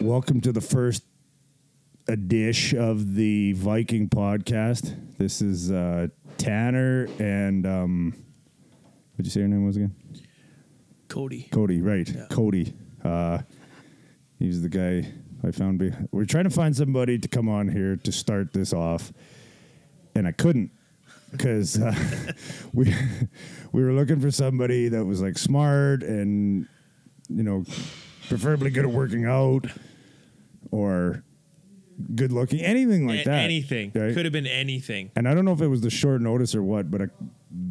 welcome to the first edition of the Viking podcast. This is uh, Tanner and um, what'd you say your name was again? Cody. Cody, right? Yeah. Cody. Uh, he's the guy I found. Be- we're trying to find somebody to come on here to start this off, and I couldn't because uh, we we were looking for somebody that was like smart and you know preferably good at working out or good looking, anything like A- that. Anything. right? Could have been anything. And I don't know if it was the short notice or what, but I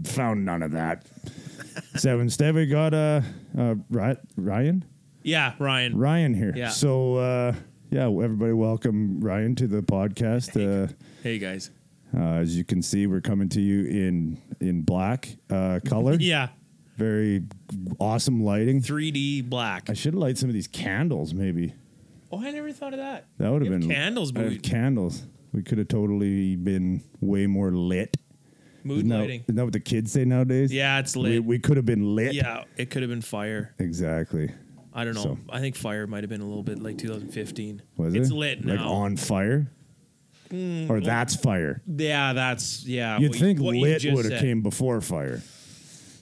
found none of that. so instead, we got uh, uh, Ryan. Yeah, Ryan. Ryan here. Yeah. So uh, yeah, everybody, welcome Ryan to the podcast. Uh, Hey guys. uh, as you can see, we're coming to you in in black uh, color. Yeah. Very awesome lighting. 3D black. I should light some of these candles. Maybe Oh, I never thought of that. that would have been candles, have candles. We could have totally been way more lit. mood Isn't that, lighting. isn't that what the kids say nowadays? Yeah, it's We, lit. we could have been lit. yeah, it could have been fire. Exactly. I don't know. So- I think fire might have been a little bit like 2015. Was it? it's it? lit Like now. Mm, on fire? or that's fire? yeah, that's yeah. You'd think you lit would have came before fire.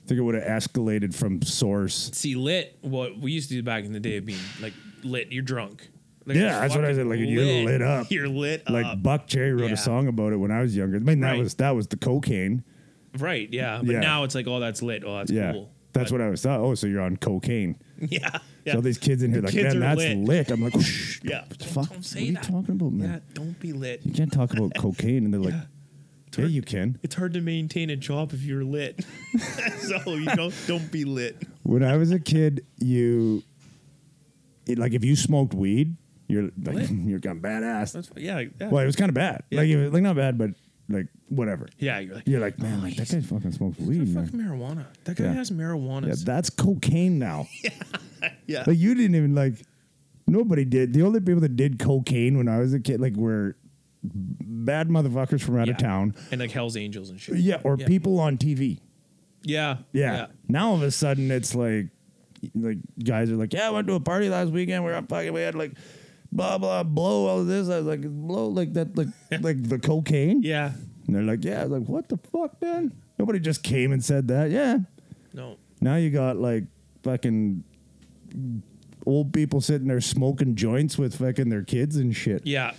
I think it would have escalated from source. See, lit. What we used to do back in the day of being like lit. You're drunk. Like, Yeah, that's what I said, like, you're lit up. You're lit Like up. Buckcherry wrote yeah. a song about it when I was younger. I mean, that Right. was that was the cocaine. Right. Yeah. But Yeah. now it's like, oh, that's lit. Oh, that's yeah, cool. that's But- what I was thought. Oh, so you're on cocaine. Yeah. Yeah. So these kids in here The like, man, that's lit. lit. I'm like, Yeah. what Don't- fuck? don't what say are you that. talking about, man? yeah. Don't be lit. You can't talk about cocaine. And they're like, yeah, hard- you can. It's hard to maintain a job if you're lit. so you don't don't be lit. When I was a kid, you it, like if you smoked weed, you're like Lit. you're kind of badass. That's yeah. Yeah. Well, it was kind of bad. Yeah. Like it was, like not bad, but like whatever. yeah you're like You're like, man, oh, like that guy fucking smokes weed. Man. fucking marijuana. That guy Yeah. has marijuana. Yeah, that's cocaine now. yeah. Like you didn't even like. Nobody did. The only people that did cocaine when I was a kid, like, were bad motherfuckers from out of Yeah. town. and like Hell's Angels and shit. Yeah, or people on TV. Yeah. Yeah. Now all of a sudden it's like, like guys are like, yeah, I went to a party last weekend. We were up fucking. We had like, blah blah blow all of this. I was like, blow like that, like like the cocaine. Yeah. And they're like, yeah. I was like, what the fuck, man? Nobody just came and said that. Yeah. No. Now you got like fucking old people sitting there smoking joints with fucking their kids and shit. Yeah.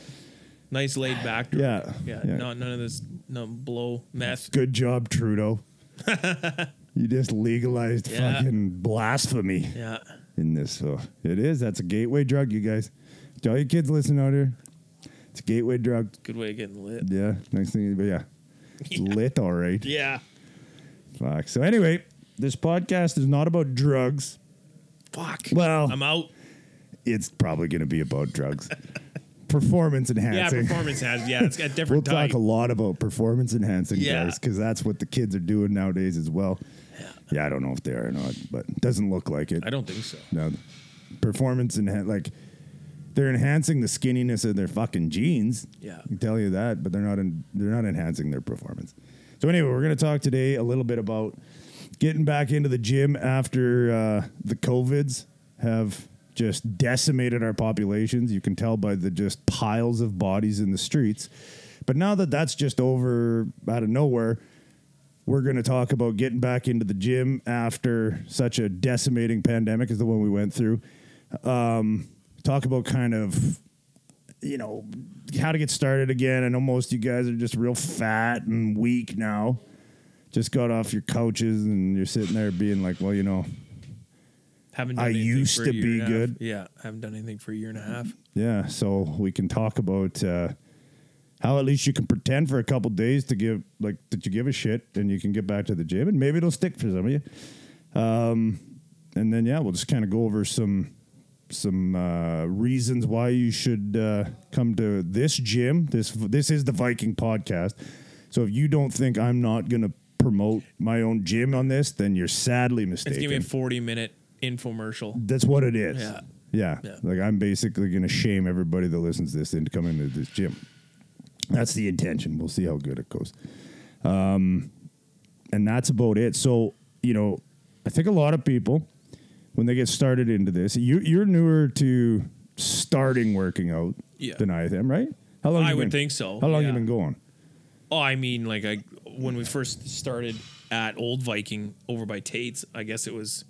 Nice laid back. Yeah. Yeah. Yeah. Not none of this no blow meth. Good job, Trudeau. you just legalized Yeah. fucking blasphemy. Yeah. in this. So it is. That's a gateway drug, you guys. To all your kids listening out here, it's a gateway drug. Good way of getting lit. Yeah. Next thing, but yeah, Yeah. lit. All right. Yeah. Fuck. So anyway, this podcast is not about drugs. Fuck. Well, I'm out. it's probably going to be about drugs. performance enhancing. Yeah, performance has. Yeah, it's got different. We'll different talk a lot about performance enhancing, Yeah. guys, because that's what the kids are doing nowadays as well. Yeah. Yeah, I don't know if they are or not, but it doesn't look like it. I don't think so. No, performance and like they're enhancing the skinniness of their fucking jeans. Yeah. I can tell you that, but they're not in, they're not enhancing their performance. So anyway, we're going to talk today a little bit about getting back into the gym after uh, the covids have just decimated our populations. You can tell by the just piles of bodies in the streets. But now that that's just over out of nowhere, we're going to talk about getting back into the gym after such a decimating pandemic as the one we went through. Um, talk about kind of, you know, how to get started again. I know most you guys are just real fat and weak now. Just got off your couches and you're sitting there being like, well, you know, Haven't I used to be good. Yeah, haven't done anything for a year and a half. Yeah, so we can talk about uh, how at least you can pretend for a couple days to give like that you give a shit, and you can get back to the gym, and maybe it'll stick for some of you. Um, and then yeah, we'll just kind of go over some some uh, reasons why you should uh, come to this gym. This this is the Viking podcast. So if you don't think I'm not going to promote my own gym on this, then you're sadly mistaken. It's gonna be a 40 minute infomercial. That's what it is. Yeah. Yeah. Yeah. Like I'm basically going to shame everybody that listens to this into coming to this gym. That's the intention. We'll see how good it goes. Um, and that's about it. So, you know, I think a lot of people, when they get started into this, you, you're newer to starting working out Yeah. than I am, right? How long? I would been- think so, How long yeah. you been going? Oh, I mean, like I when we first started at Old Viking over by Tate's, I guess it was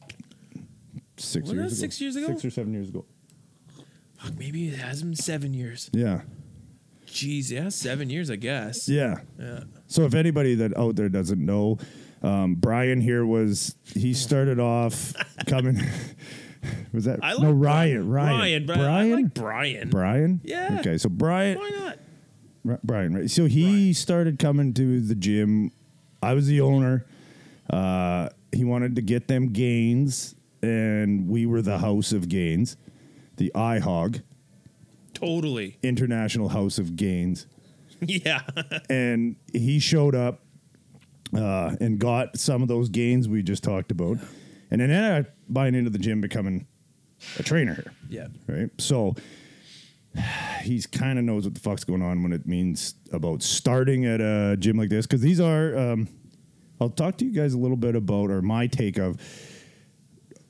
Six Was years that ago. six years ago? Six or seven years ago. fuck, maybe it has been seven years. Yeah, Jeez, yeah, seven years, I guess. yeah. Yeah. So if anybody that out there doesn't know, um, Brian here was he started off coming. was that I like no Ryan? Ryan. Brian, I Brian. like Brian. Brian. Yeah. Okay, so Brian. Why not? Ri- Brian, right? So he Brian. started coming to the gym. I was the owner. Uh, he wanted to get them gains, and we were the house of gains, the IHOG, Totally. International House of Gains. Yeah. And he showed up uh, and got some of those gains we just talked about, and then ended up buying into the gym, becoming a trainer here. yeah. right? So he's kind of knows what the fuck's going on when it means about starting at a gym like this because these are. Um, I'll talk to you guys a little bit about or my take of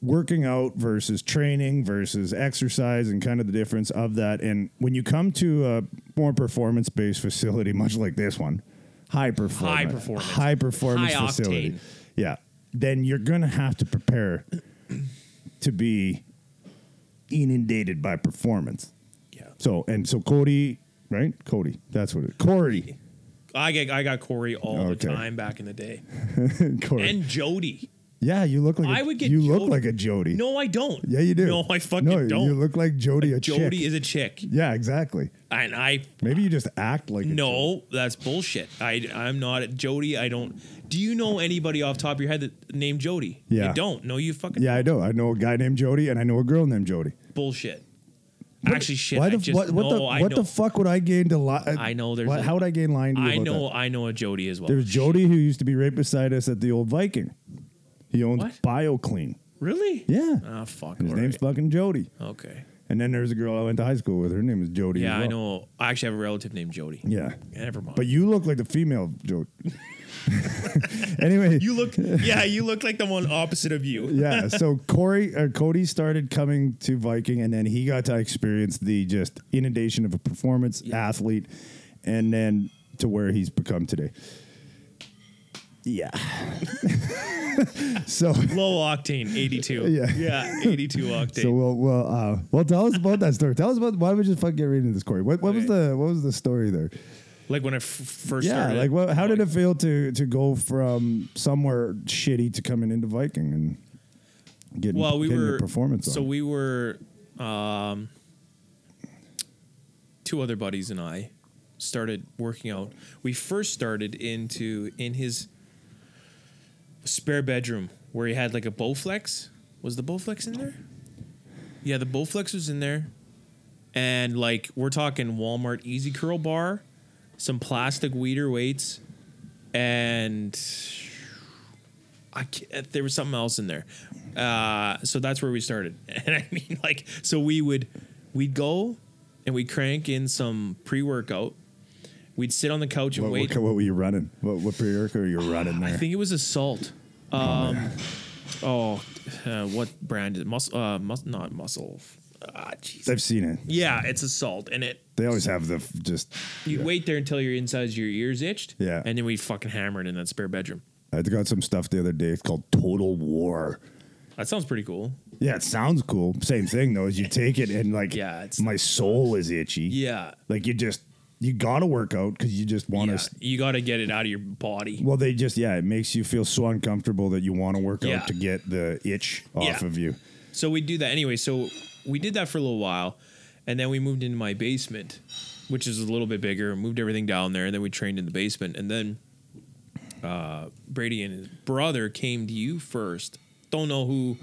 working out versus training versus exercise and kind of the difference of that. And when you come to a more performance based facility, much like this one, high performance, High performance. high performance High facility, octane. yeah, then you're gonna have to prepare to be inundated by performance. Yeah. So and so Cody, right? Cody, that's what it. Corey, I get I got Corey all Okay. the time back in the day. And Jody. Yeah, you look like a- I would get you look like a Jody. No, I don't. yeah, you do. No, I fucking no, don't. You look like Jody, a chick. Jody chick. is a chick. yeah, exactly. And I Maybe you just act like a no, that's bullshit. I I'm not a Jody. I don't. Do you know anybody off the top of your head that named Jody? Yeah. You don't. No, you fucking Yeah, I know. I know a guy named Jody, and I know a girl named Jody. bullshit. Actually, shit. Why I the just what, what no, the I what the fuck would I gain to lie? Uh, I know there's What, a- how would I gain lying to you I know. that? I know a Jody as well. There's Jody who used to be right beside us at the old Viking. He owns What? BioClean. really? Yeah. Ah, fuck. His all name's right. fucking Jody. Okay. And then there's a girl I went to high school with. Her name is Jody. Yeah, as I well. know. I actually have a relative named Jody. Yeah. Never mind. But you look like the female Jody. anyway, you look. Yeah, you look like the one opposite of you. yeah. So Corey or Cody started coming to Viking, and then he got to experience the just inundation of a performance athlete, and then to where he's become today. Yeah. so Low octane, 82. Yeah. Yeah, 82 octane. so well well uh well tell us about that story. Tell us about why we just fucking get right into this story. What what was the what was the story there? like when I f- first Yeah, started. like what, how did it feel to to go from somewhere shitty to coming into Viking and getting Well, we getting were performance So on? we were um, two other buddies and I started working out. We first started into in his spare bedroom where he had like a Bowflex. Was the Bowflex in there? Yeah, the Bowflex was in there, and like we're talking Walmart Easy Curl bar, some plastic weeder weights, and I can't, there was something else in there. Uh, so that's where we started. And I mean, like, so we would we'd go and we'd crank in some pre workout. We'd sit on the couch and what, wait. what, what were you running? What what were you running there? I think it was Assault. Um, oh, uh, what brand is it? Muscle? Uh, mus- not Muscle. Ah, jeez. I've seen it. Yeah, it's Assault, and it. They always have the f- just. You wait there until your insides your ears itched. Yeah. and then we fucking hammer it in that spare bedroom. I got some stuff the other day. It's called Total War. That sounds pretty cool. Yeah, it sounds cool. Same thing though. Is you take it and like, Yeah, it's- my soul is itchy. Yeah, Like you just you got to work out because you just want to. yeah. You got to get it out of your body. Well, they just yeah, it makes you feel so uncomfortable that you want to work Yeah. out to get the itch off Yeah. of you. So we do that anyway. So we did that for a little while, and then we moved into my basement, which is a little bit bigger. Moved everything down there, and then we trained in the basement. And then uh, Brady and his brother came to you first. Don't know who,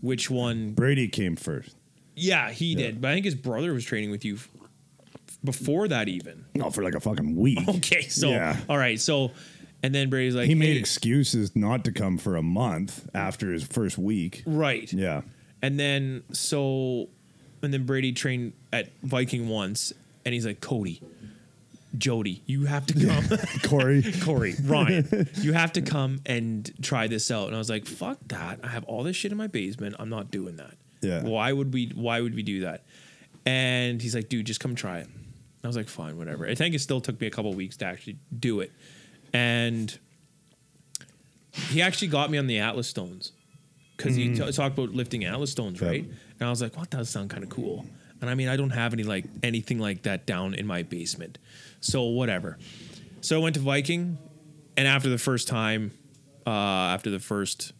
which one. Brady came first. Yeah, he did, but I think his brother was training with you before that even. No, for like a fucking week. Okay, so Yeah. all right, so and then Brady's like, He made "Hey," excuses not to come for a month after his first week. right, Yeah. And then so, and then Brady trained at Viking once, and he's like, Cody, Jody, you have to come. Corey. Corey, Ryan, you have to come and try this out. And I was like, fuck that. I have all this shit in my basement. I'm not doing that. Yeah. Why would we? Why would we do that? And he's like, dude, just come try it. I was like, fine, whatever. I think it still took me a couple weeks to actually do it. And he actually got me on the Atlas stones because he t- talked about lifting Atlas stones, Yep. right? And I was like, well, that does sound kind of cool. And I mean, I don't have any like anything like that down in my basement. So whatever. So I went to Viking, and after the first time, uh, after the first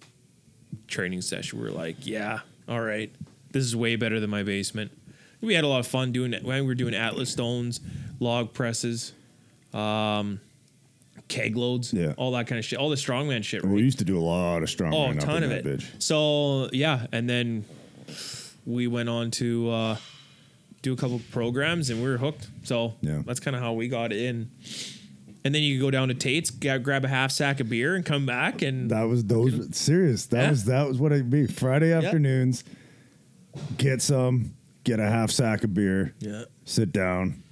training session, we were like, yeah, all right, this is way better than my basement. We had a lot of fun doing it when we were doing Atlas stones, log presses, um, keg loads, Yeah. all that kind of shit, all the strongman shit. Right? We used to do a lot of strongman. Oh, a ton of it. Bitch. So yeah, and then we went on to uh, do a couple programs, and we were hooked. So Yeah. that's kind of how we got in. And then you could go down to Tate's, grab a half sack of beer, and come back, and That was those serious. That Yeah. was that was what it'd be. Friday afternoons, get some, get a half sack of beer, yeah, sit down,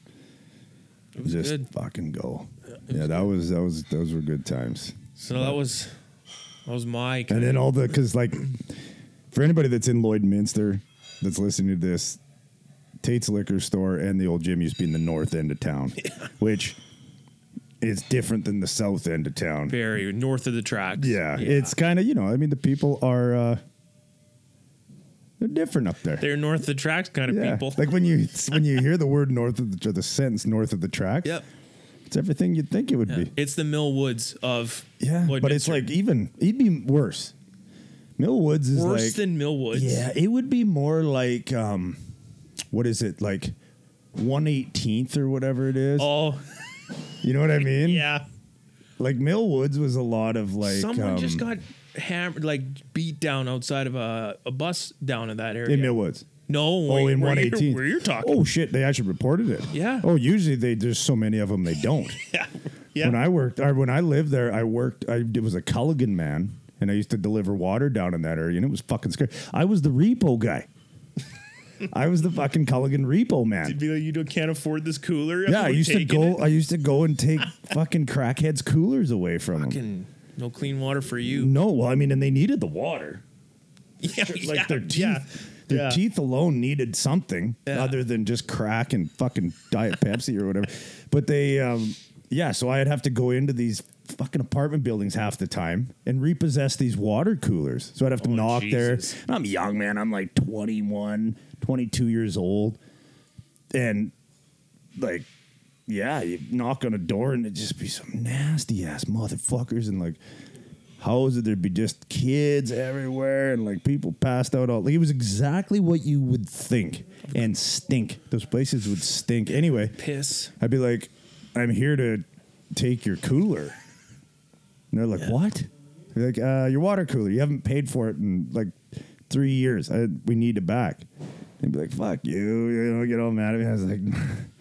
it was just good. fucking go. Yeah, was that was that was those were good times. So that was that was my And then all the because like for anybody that's in Lloydminster that's listening to this, Tate's liquor store and the old gym used to be in the north end of town, which is different than the south end of town. very north of the tracks. Yeah, it's kind of you know. I mean, the people are uh, they're different up there. they're north of the tracks kind of yeah, people. like when you when you hear the word north of the, or the sentence north of the tracks. yep. it's everything you'd think it would Yeah. be. It's the Mill Woods of Yeah, but it's like even it'd be worse. Mill Woods is worse like than Mill Woods. yeah, it would be more like um, what is it like? One eighteenth or whatever it is. Oh You know what I mean? yeah. Like Mill Woods was a lot of like Someone just um, got hammered, like beat down outside of a, a bus down in that area. in Mill Woods. No, Oh, in where you're- eighteen. Where you're talking? Oh shit! They actually reported it. Yeah. Oh, usually they there's so many of them they don't. yeah, yeah. When I worked, or when I lived there, I worked. I it was a Culligan man, and I used to deliver water down in that area, and it was fucking scary. I was the repo guy. I was the fucking Culligan repo man. It'd be like you don't can't afford this cooler. Yeah, I used to taking go. it. I used to go and take fucking crackheads' coolers away from them. Fucking no clean water for you. No, well, I mean, and they needed the water. Yeah, Like yeah, their teeth, yeah, their yeah. teeth alone needed something other than just crack and fucking diet Pepsi or whatever. But they, um, yeah, so I'd have to go into these fucking apartment buildings half the time and repossess these water coolers. So I'd have to Oh, knock Jesus. there. And I'm young, man. I'm like 21, 22 years old. And like, yeah, you knock on a door and it'd just be some nasty ass motherfuckers and like houses. There'd be just kids everywhere and like people passed out all. Like it was exactly what you would think and stink. Those places would stink. Anyway, Piss. I'd be like, I'm here to take your cooler. And they're like, Yeah. what? I'd be like, uh, your water cooler. You haven't paid for it in like three years. I, we need it back. They'd be like, fuck you. You know, get all mad at me. I was like,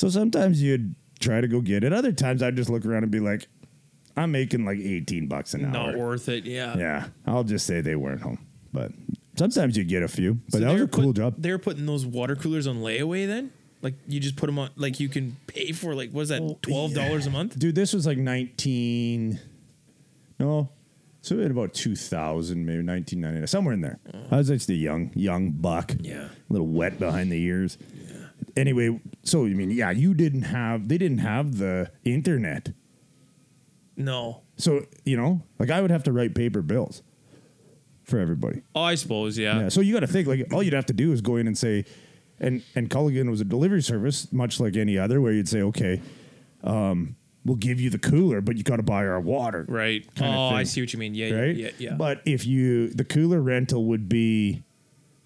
so sometimes you'd try to go get it. Other times I'd just look around and be like, I'm making like 18 bucks an hour. Not worth it. Yeah. Yeah. I'll just say they weren't home. But sometimes you get a few. But So that was a cool put- job. They were putting those water coolers on layaway then. Like you just put them on. Like you can pay for like what is that twelve dollars a month? Dude, this was like 19. No. So it had about 2000, maybe 1999, somewhere in there. Oh. I was just a young, young buck. Yeah. A little wet behind the ears. Anyway, so I mean, yeah, you didn't have, they didn't have the internet. No. So, you know, like I would have to write paper bills for everybody. Oh, I suppose. Yeah. Yeah. So you got to think like all you'd have to do is go in and say, and and Culligan was a delivery service, much like any other, where you'd say, okay, um, we'll give you the cooler, but you got to buy our water, Right. Oh, I see what you mean. Yeah. right? Yeah. Yeah. But if you the cooler rental would be,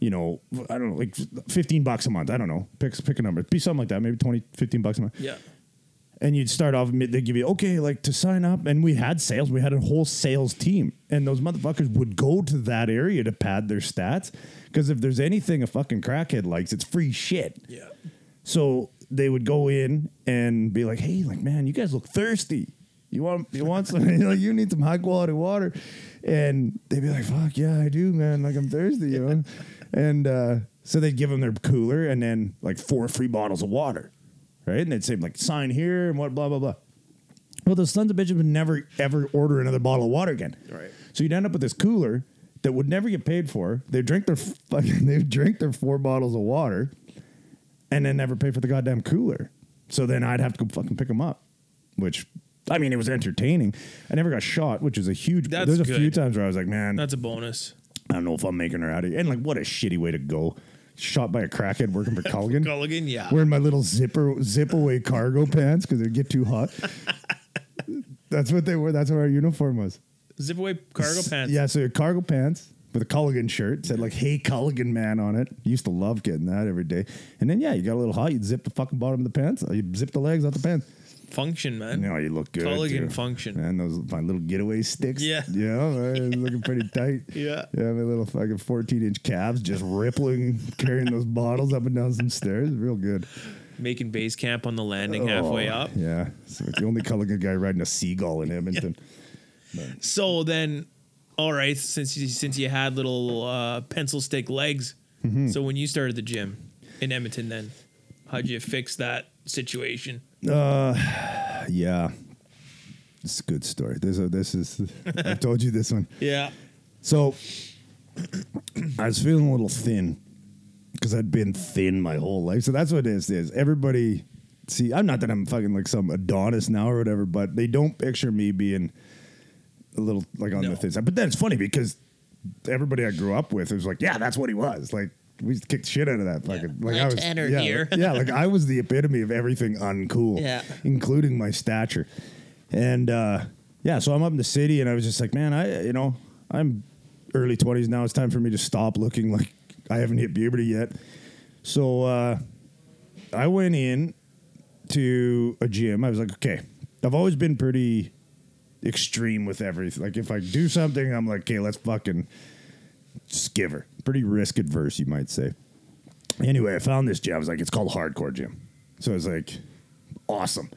you know, I don't know, like fifteen bucks a month. I don't know. Pick pick a number. It'd be something like that. Maybe 20, 15 bucks a month. yeah. And you'd start off, they give you, okay, like to sign up. And we had sales. We had a whole sales team. And those motherfuckers would go to that area to pad their stats. Because if there's anything a fucking crackhead likes, it's free shit. Yeah. So they would go in and be like, hey, like, man, you guys look thirsty. You want, you want some, you know, you need some high quality water. And they'd be like, fuck, yeah, I do, man. Like, I'm thirsty, you know? And uh, so they'd give them their cooler and then like four free bottles of water right? And they'd say like sign here and what blah blah blah. Well, those sons of bitches would never ever order another bottle of water again. Right. So you'd end up with this cooler that would never get paid for. They drink their fucking they drink their four bottles of water, and then never pay for the goddamn cooler. So then I'd have to go fucking pick them up, which I mean, it was entertaining. I never got shot, which is a huge. That's there's a few times where I was like, man, That's a bonus. I don't know if I'm making her out of here. And like, what a shitty way to go. Shot by a crackhead working for Culligan. Gulligan, yeah. Wearing my little zipper zip away cargo pants because it'd get too hot. That's what they were. That's what our uniform was. Zip away cargo pants. Yeah, so your cargo pants with a Culligan shirt said like "Hey Culligan man" on it. Used to love getting that every day. And then yeah, you got a little hot. You'd zip the fucking bottom of the pants. Uh, you zip the legs out the pants. Function, man. Know, you look good. Culligan too. function. And those my little getaway sticks. Yeah. You know, right? looking pretty tight. Yeah. Yeah, my little fucking 14 inch calves just rippling, carrying those bottles up and down some stairs. Real good. Making base camp on the landing halfway Oh, up. Yeah. So it's the only Culligan guy riding a seagull in Edmonton. So then, all right, since you, since you had little uh, pencil stick legs, Mm-hmm. so when you started the gym in Edmonton, then how'd you fix that situation? Yeah. It's a good story. This, uh, this is, I've told you this one. Yeah. So I was feeling a little thin because I'd been thin my whole life. So that's what this is. Everybody, see, I'm not that I'm fucking like some Adonis now or whatever, but they don't picture me being a little like on No. the thin side. But then it's funny because everybody I grew up with was like, yeah, that's what he was. Like, we kicked shit out of that fucking. Like I was, Tanner yeah, here. yeah, like I was the epitome of everything uncool, Yeah. including my stature. And uh, yeah, so I'm up in the city, and I was just like, man, I you know I'm early 20s now. It's time for me to stop looking like I haven't hit puberty yet. So uh, I went in to a gym. I was like, okay, I've always been pretty extreme with everything. Like if I do something, I'm like, okay, let's fucking her. Pretty risk adverse, you might say. Anyway, I found this gym. I was like, it's called Hardcore Gym. So I was like, awesome.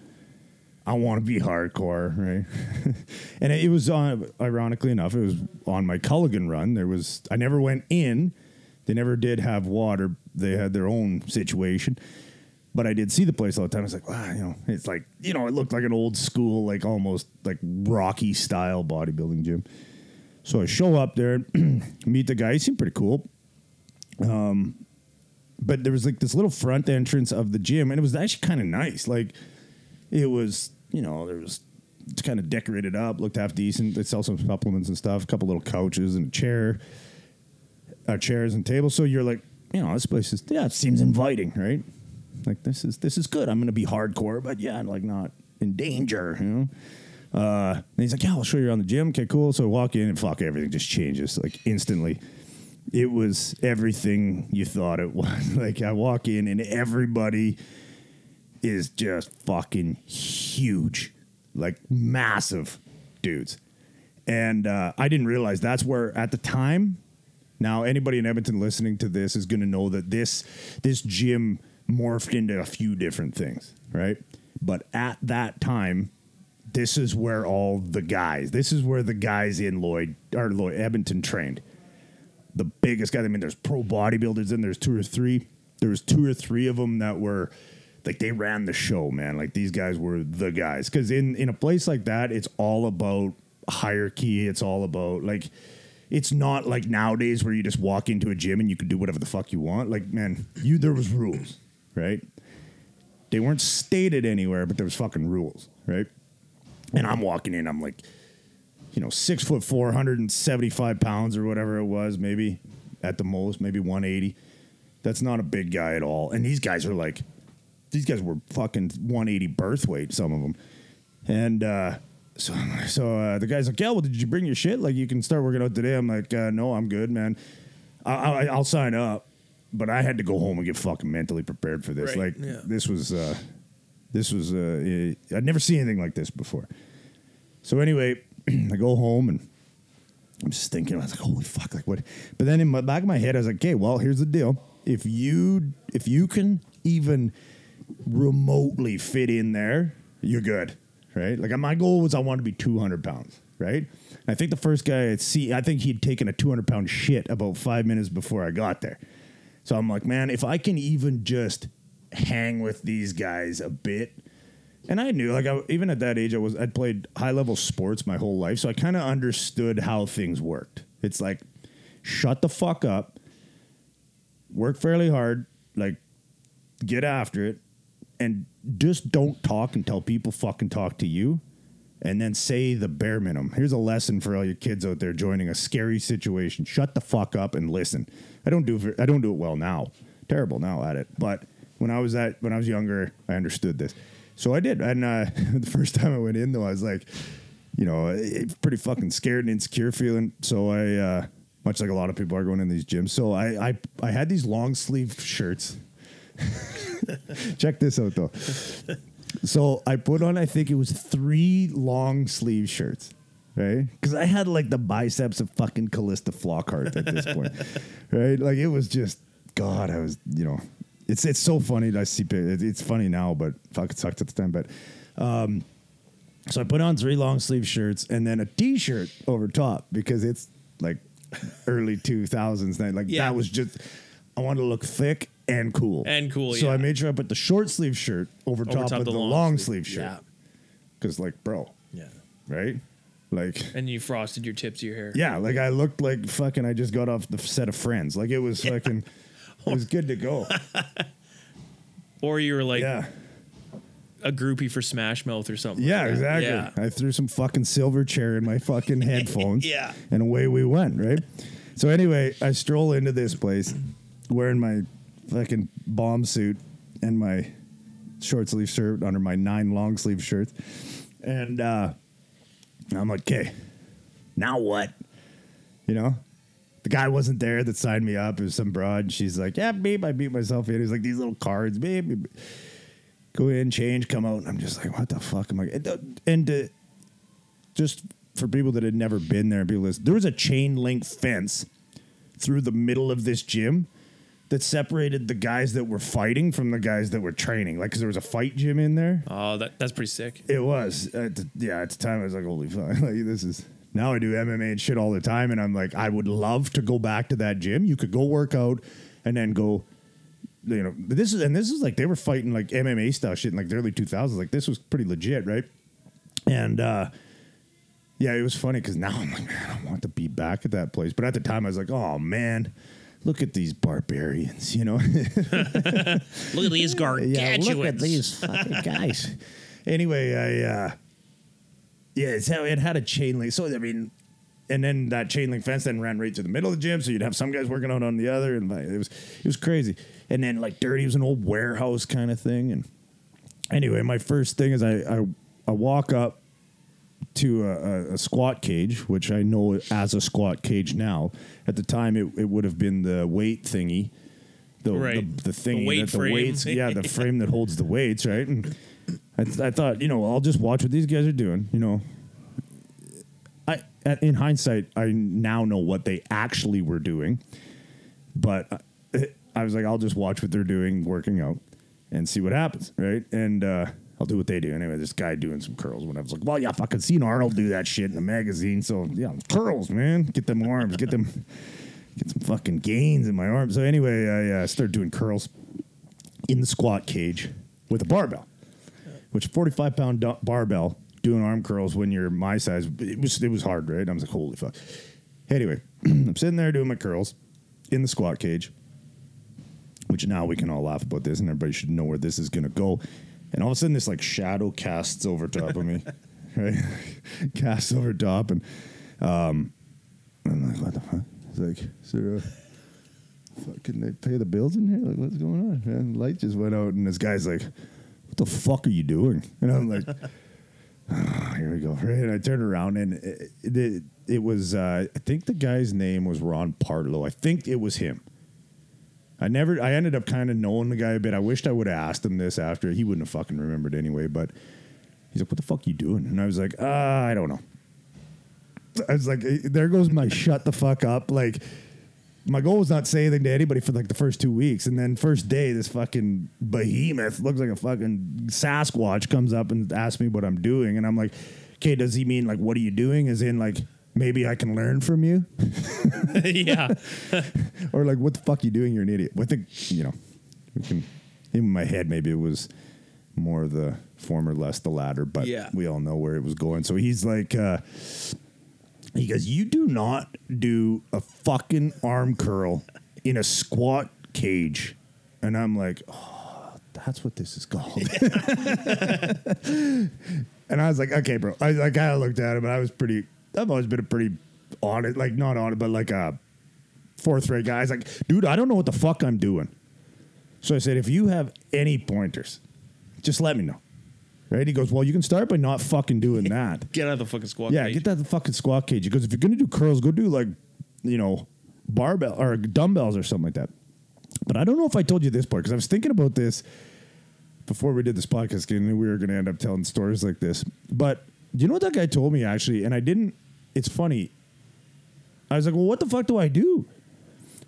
I want to be hardcore, right? and it was on, ironically enough, it was on my Culligan run. There was, I never went in. They never did have water. They had their own situation. But I did see the place all the time. I was like, wow, you know, it's like, you know, it looked like an old school, like almost like Rocky style bodybuilding gym. So I show up there, meet the guy. He seemed pretty cool. Um, but there was like this little front entrance of the gym, and it was actually kind of nice. Like it was, you know, there was kind of decorated up, looked half decent. They sell some supplements and stuff, a couple little couches and a chair, uh, chairs and tables. So you're like, you know, this place is yeah, it seems inviting, right? Like this is this is good. I'm gonna be hardcore, but yeah, like not in danger, you know. Uh, and he's like, yeah, I'll show you around the gym. Okay, cool. So I walk in and fuck, everything just changes like instantly. It was everything you thought it was. like I walk in and everybody is just fucking huge, like massive dudes. And uh, I didn't realize that's where at the time. Now anybody in Edmonton listening to this is going to know that this this gym morphed into a few different things, right? But at that time, this is where all the guys. This is where the guys in Lloyd or Lloyd Edmonton trained. The biggest guy. I mean, there's pro bodybuilders in. There's two or three. There was two or three of them that were like they ran the show, man. Like these guys were the guys. Because in in a place like that, it's all about hierarchy. It's all about like. It's not like nowadays where you just walk into a gym and you can do whatever the fuck you want. Like, man, you there was rules, right? They weren't stated anywhere, but there was fucking rules, right? And I'm walking in, I'm like, you know, six foot four, 175 pounds or whatever it was, maybe at the most, maybe 180. That's not a big guy at all. And these guys are like, these guys were fucking 180 birth weight, some of them. And uh, so, so uh, the guy's like, yeah, well, did you bring your shit? Like, you can start working out today. I'm like, uh, no, I'm good, man. I, I, I'll sign up. But I had to go home and get fucking mentally prepared for this. Right, Like, yeah. this was, uh, this was, uh, I'd never seen anything like this before. So anyway, I go home and I'm just thinking, I was like, holy fuck, like what? But then in my back of my head, I was like, okay, well, here's the deal. If you if you can even remotely fit in there, you're good, right? Like my goal was I wanted to be 200 pounds, right? I think the first guy I'd see, I think he'd taken a 200 pound shit about five minutes before I got there. So I'm like, man, if I can even just hang with these guys a bit, and I knew, like, I, even at that age, I was I'd played high level sports my whole life, so I kind of understood how things worked. It's like, shut the fuck up, work fairly hard, like, get after it, and just don't talk until people fucking talk to you, and then say the bare minimum. Here's a lesson for all your kids out there joining a scary situation. Shut the fuck up and listen. I don't do I don't do it well now. Terrible now at it, but when I was at when I was younger, I understood this. So I did, and uh, the first time I went in though, I was like, you know, eh, pretty fucking scared and insecure feeling. So I, uh, much like a lot of people are going in these gyms. So I, I, I had these long sleeve shirts. Check this out though. So I put on, I think it was three long sleeve shirts, right? Because I had like the biceps of fucking Calista Flockhart at this point, right? Like it was just, God, I was, you know, it's it's so funny to see. It's funny now, but fuck, it sucked at the time. But um, so I put on three long sleeve shirts and then a t shirt over top because it's like early two thousands. Like Yeah. that was just I wanted to look thick and cool And cool, So yeah. I made sure I put the short sleeve shirt over, top, top of the the, long long, sleeve. sleeve, Yeah. shirt. Because like, bro, Yeah. right? Like. And you frosted your tips of your hair. Yeah, like I looked like fucking. I just got off the set of Friends. Like it was fucking. It was good to go. Or you were like Yeah, a groupie for Smash Mouth or something. yeah, like exactly. Yeah. I threw some fucking silver chair in my fucking headphones. Yeah. and away we went. Right. So anyway, I stroll into this place wearing my fucking bomb suit and my short sleeve shirt under my nine long sleeve shirts, and uh, I'm like, okay, now what? You know, the guy wasn't there that signed me up. It was some broad. And she's like, yeah, babe, I beat myself in. He's like, these little cards, babe. Go in, change, come out. And I'm just like, what the fuck am I? And, uh, and uh, just for people that had never been there, people listen, there was a chain link fence through the middle of this gym that separated the guys that were fighting from the guys that were training. Like, because there was a fight gym in there. Oh, that, that's pretty sick. It was. At the, yeah, at the time I was like, holy fuck, like this is. Now I do MMA and shit all the time, and I'm like, I would love to go back to that gym. You could go work out, and then go. You know, this is and this is like they were fighting like MMA style shit in like the early 2000s. Like this was pretty legit, right? And uh yeah, it was funny because now I'm like, man, I want to be back at that place. But at the time, I was like, oh man, look at these barbarians, you know. Look at these gargantuans. Yeah, look at these fucking guys. anyway, I uh yeah, it's it had a chain link. So I mean, and then that chain link fence then ran right to the middle of the gym. So you'd have some guys working out on the other, and like, it was it was crazy. And then like dirty was an old warehouse kind of thing. And anyway, my first thing is I I, I walk up to a, a, squat cage, which I know as a squat cage now. At the time, it, it would have been the weight thingy, the Right. the, the thing weight that the frame. weights, yeah, the frame that holds the weights, right? And I, th- I thought, you know, I'll just watch what these guys are doing. You know, I in hindsight, I now know what they actually were doing, but I, was like, I'll just watch what they're doing, working out, and see what happens, right? And uh, I'll do what they do anyway. This guy doing some curls. When I was like, well, yeah, fucking seen Arnold do that shit in the magazine, so yeah, curls, man, get them arms, get them, get some fucking gains in my arms. So anyway, I uh, started doing curls in the squat cage with a barbell, which 45 pound barbell doing arm curls when you're my size, it was it was hard, right? I was like, holy fuck. Anyway, I'm sitting there doing my curls in the squat cage, which now we can all laugh about this, and everybody should know where this is gonna go. And all of a sudden, this like shadow casts over top of me, right? casts over top, and um, I'm like, what the fuck? It's like, is there a fucking they pay the bills in here? Like, what's going on? Man, light just went out, and this guy's like, "What the fuck are you doing?" And I'm like, "Ah, "Here we go." And I turned around, and it it, it was uh, I think the guy's name was Ron Partlow. I think it was him. I never. I ended up kind of knowing the guy a bit. I wished I would have asked him this after. He wouldn't have fucking remembered anyway. But he's like, "What the fuck are you doing?" And I was like, uh, "I don't know." I was like, "There goes my shut the fuck up." Like, my goal was not to say anything to anybody for like the first two weeks, and then first day, this fucking behemoth looks like a fucking Sasquatch comes up and asks me what I'm doing, and I'm like, "Okay, does he mean like what are you doing?" As in like. Maybe I can learn from you, yeah. or like, what the fuck you doing? You're an idiot. What the, you know, we can. In my head, maybe it was more the former, less the latter, but Yeah. we all know where it was going. So he's like, uh, he goes, "You do not do a fucking arm curl in a squat cage," and I'm like, oh, that's what this is called. and I was like, okay, bro. I, kind of looked at him, and I was pretty. I've always been a pretty honest, like not honest, but like a fourth rate guy. I was like, dude, I don't know what the fuck I'm doing. So I said, if you have any pointers, just let me know. Right? He goes, well, you can start by not fucking doing that. Get out of the fucking squat Yeah, cage. get that fucking squat cage. He goes, if you're gonna do curls, go do like, you know, barbell or dumbbells or something like that. But I don't know if I told you this part because I was thinking about this before we did this podcast. And we were gonna end up telling stories like this. But you know what that guy told me actually? And I didn't. It's funny. I was like, well, what the fuck do I do?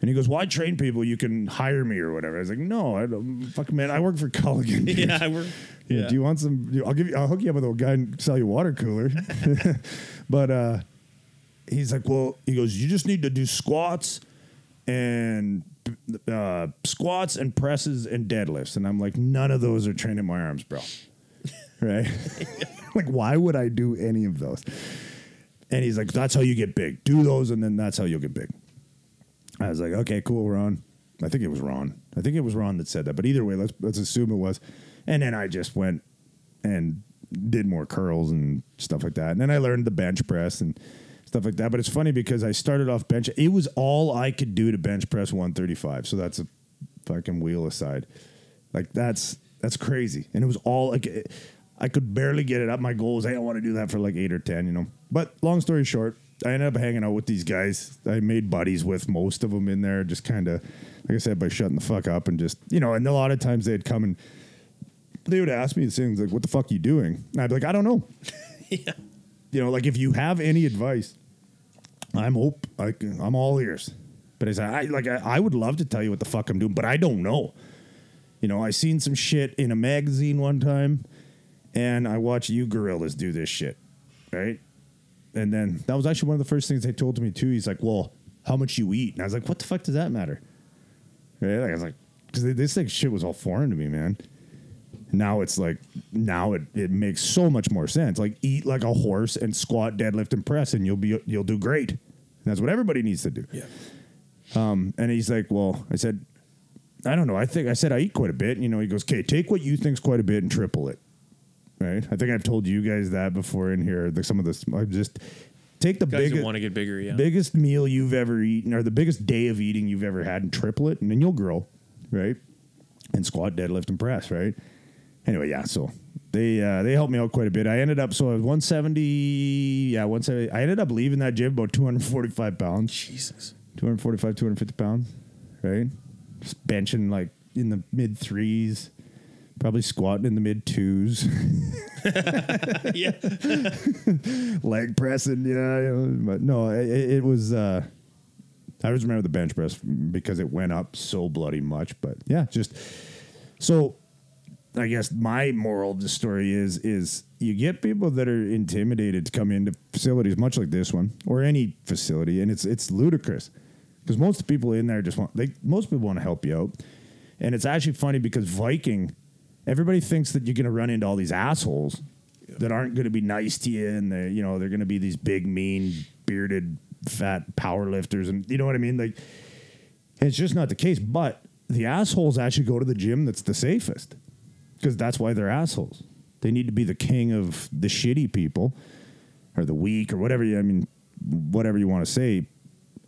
And he goes, well, I train people. You can hire me or whatever. I was like, no, I don't. Fuck, man, I work for Culligan. dude." yeah, we're Yeah. Do you want some? I'll give you. I'll hook you up with a guy and sell you water cooler. but uh, he's like, well, he goes, you just need to do squats and uh, squats and presses and deadlifts. And I'm like, none of those are training my arms, bro. right? like, why would I do any of those? And he's like, that's how you get big. Do those, and then that's how you'll get big. I was like, okay, cool, Ron. I think it was Ron. I think it was Ron that said that. But either way, let's let's assume it was. And then I just went and did more curls and stuff like that. And then I learned the bench press and stuff like that. But it's funny because I started off bench. It was all I could do to bench press 135. So that's a fucking wheel aside. Like that's that's crazy. And it was all like I could barely get it up. My goal was I want to do that for like eight or ten, you know. But long story short, I ended up hanging out with these guys. I made buddies with most of them in there, just kind of, like I said, by shutting the fuck up and just, you know. And a lot of times they'd come and they would ask me things like, "What the fuck are you doing?" And I'd be like, "I don't know." yeah. You know, like if you have any advice, I'm op- I, can- I'm all ears. But I said, I like I, I would love to tell you what the fuck I'm doing, but I don't know. You know, I seen some shit in a magazine one time, and I watched you gorillas do this shit, right? And then that was actually one of the first things they told me too. He's like, "Well, how much you eat?" And I was like, "What the fuck does that matter?" Right? Like, I was like, because this like shit was all foreign to me, man. Now it's like now it, it makes so much more sense. Like eat like a horse and squat, deadlift, and press, and you'll be you'll do great. And that's what everybody needs to do. Yeah. Um, and he's like, well, I said, I don't know. I think I said I eat quite a bit. And, You know, he goes, okay, take what you think's quite a bit and triple it. Right. I think I've told you guys that before in here. Like some of this, I just take the Guys biggest want to get bigger, yeah. biggest meal you've ever eaten or the biggest day of eating you've ever had and triple it, and then you'll grow, right? And squat, deadlift, and press, right? Anyway, yeah. So they uh, they helped me out quite a bit. I ended up so I was 170. Yeah, 170. I ended up leaving that gym about 245 pounds. Jesus. 245, 250 pounds, right? Just benching like in the mid threes, probably squatting in the mid twos, yeah. leg pressing, yeah. you know, But no, it, it was. Uh, I just remember the bench press because it went up so bloody much. But yeah, just so. I guess my moral of the story is is you get people that are intimidated to come into facilities much like this one or any facility, and it's it's ludicrous because most people in there just want they most people want to help you out, and it's actually funny because Viking, everybody thinks that you're going to run into all these assholes that aren't going to be nice to you, and they you know they're going to be these big mean bearded fat power lifters, and you know what I mean like. It's just not the case, but the assholes actually go to the gym that's the safest because that's why they're assholes. They need to be the king of the shitty people or the weak or whatever. You, I mean, whatever you want to say.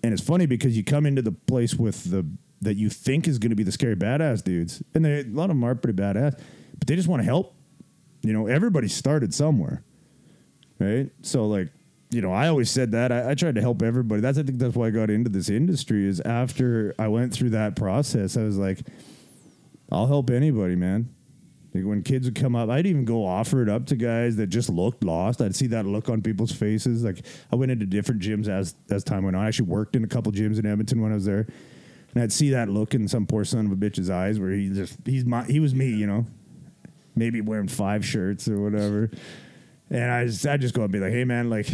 And it's funny because you come into the place with the that you think is going to be the scary badass dudes, and they, a lot of them are pretty badass, but they just want to help. You know, everybody started somewhere, right? So like, you know, I always said that I, I tried to help everybody. That's I think that's why I got into this industry. Is after I went through that process, I was like, I'll help anybody, man. Like when kids would come up, I'd even go offer it up to guys that just looked lost. I'd see that look on people's faces. Like I went into different gyms as as time went on. I actually worked in a couple gyms in Edmonton when I was there, and I'd see that look in some poor son of a bitch's eyes where he just he's my he was me, you know, maybe wearing five shirts or whatever. And I just I just go and be like, hey man, like.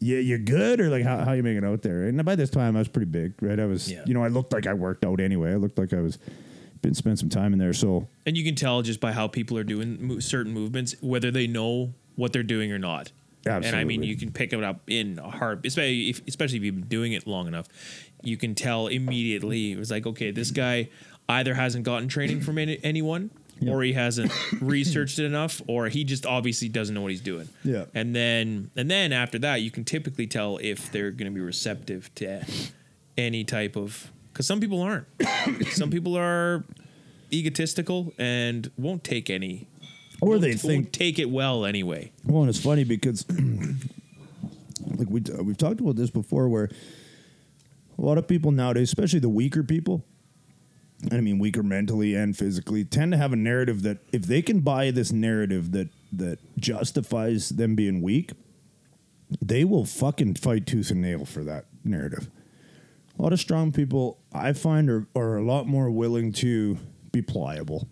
Yeah, you good or like how how you making out there? And by this time, I was pretty big, right? I was, Yeah. you know, I looked like I worked out anyway. I looked like I was been spent some time in there. So And you can tell just by how people are doing mo- certain movements whether they know what they're doing or not. And I mean, Absolutely. you can pick it up in a heart, especially if, especially if you've been doing it long enough. You can tell immediately. It was like, okay, this guy either hasn't gotten training from any, anyone, or he hasn't researched it enough, or he just obviously doesn't know what he's doing. Yeah. And then and then after that, you can typically tell if they're going to be receptive to any type of because some people aren't. some people are egotistical and won't take any. Or they won't think take it well anyway. Well, and it's funny because, like we uh, we've talked about this before, where lot of people nowadays, especially the weaker people, and I mean weaker mentally and physically, tend to have a narrative that if they can buy this narrative that that justifies them being weak, they will fucking fight tooth and nail for that narrative. A lot of strong people, I find, are, are a lot more willing to be pliable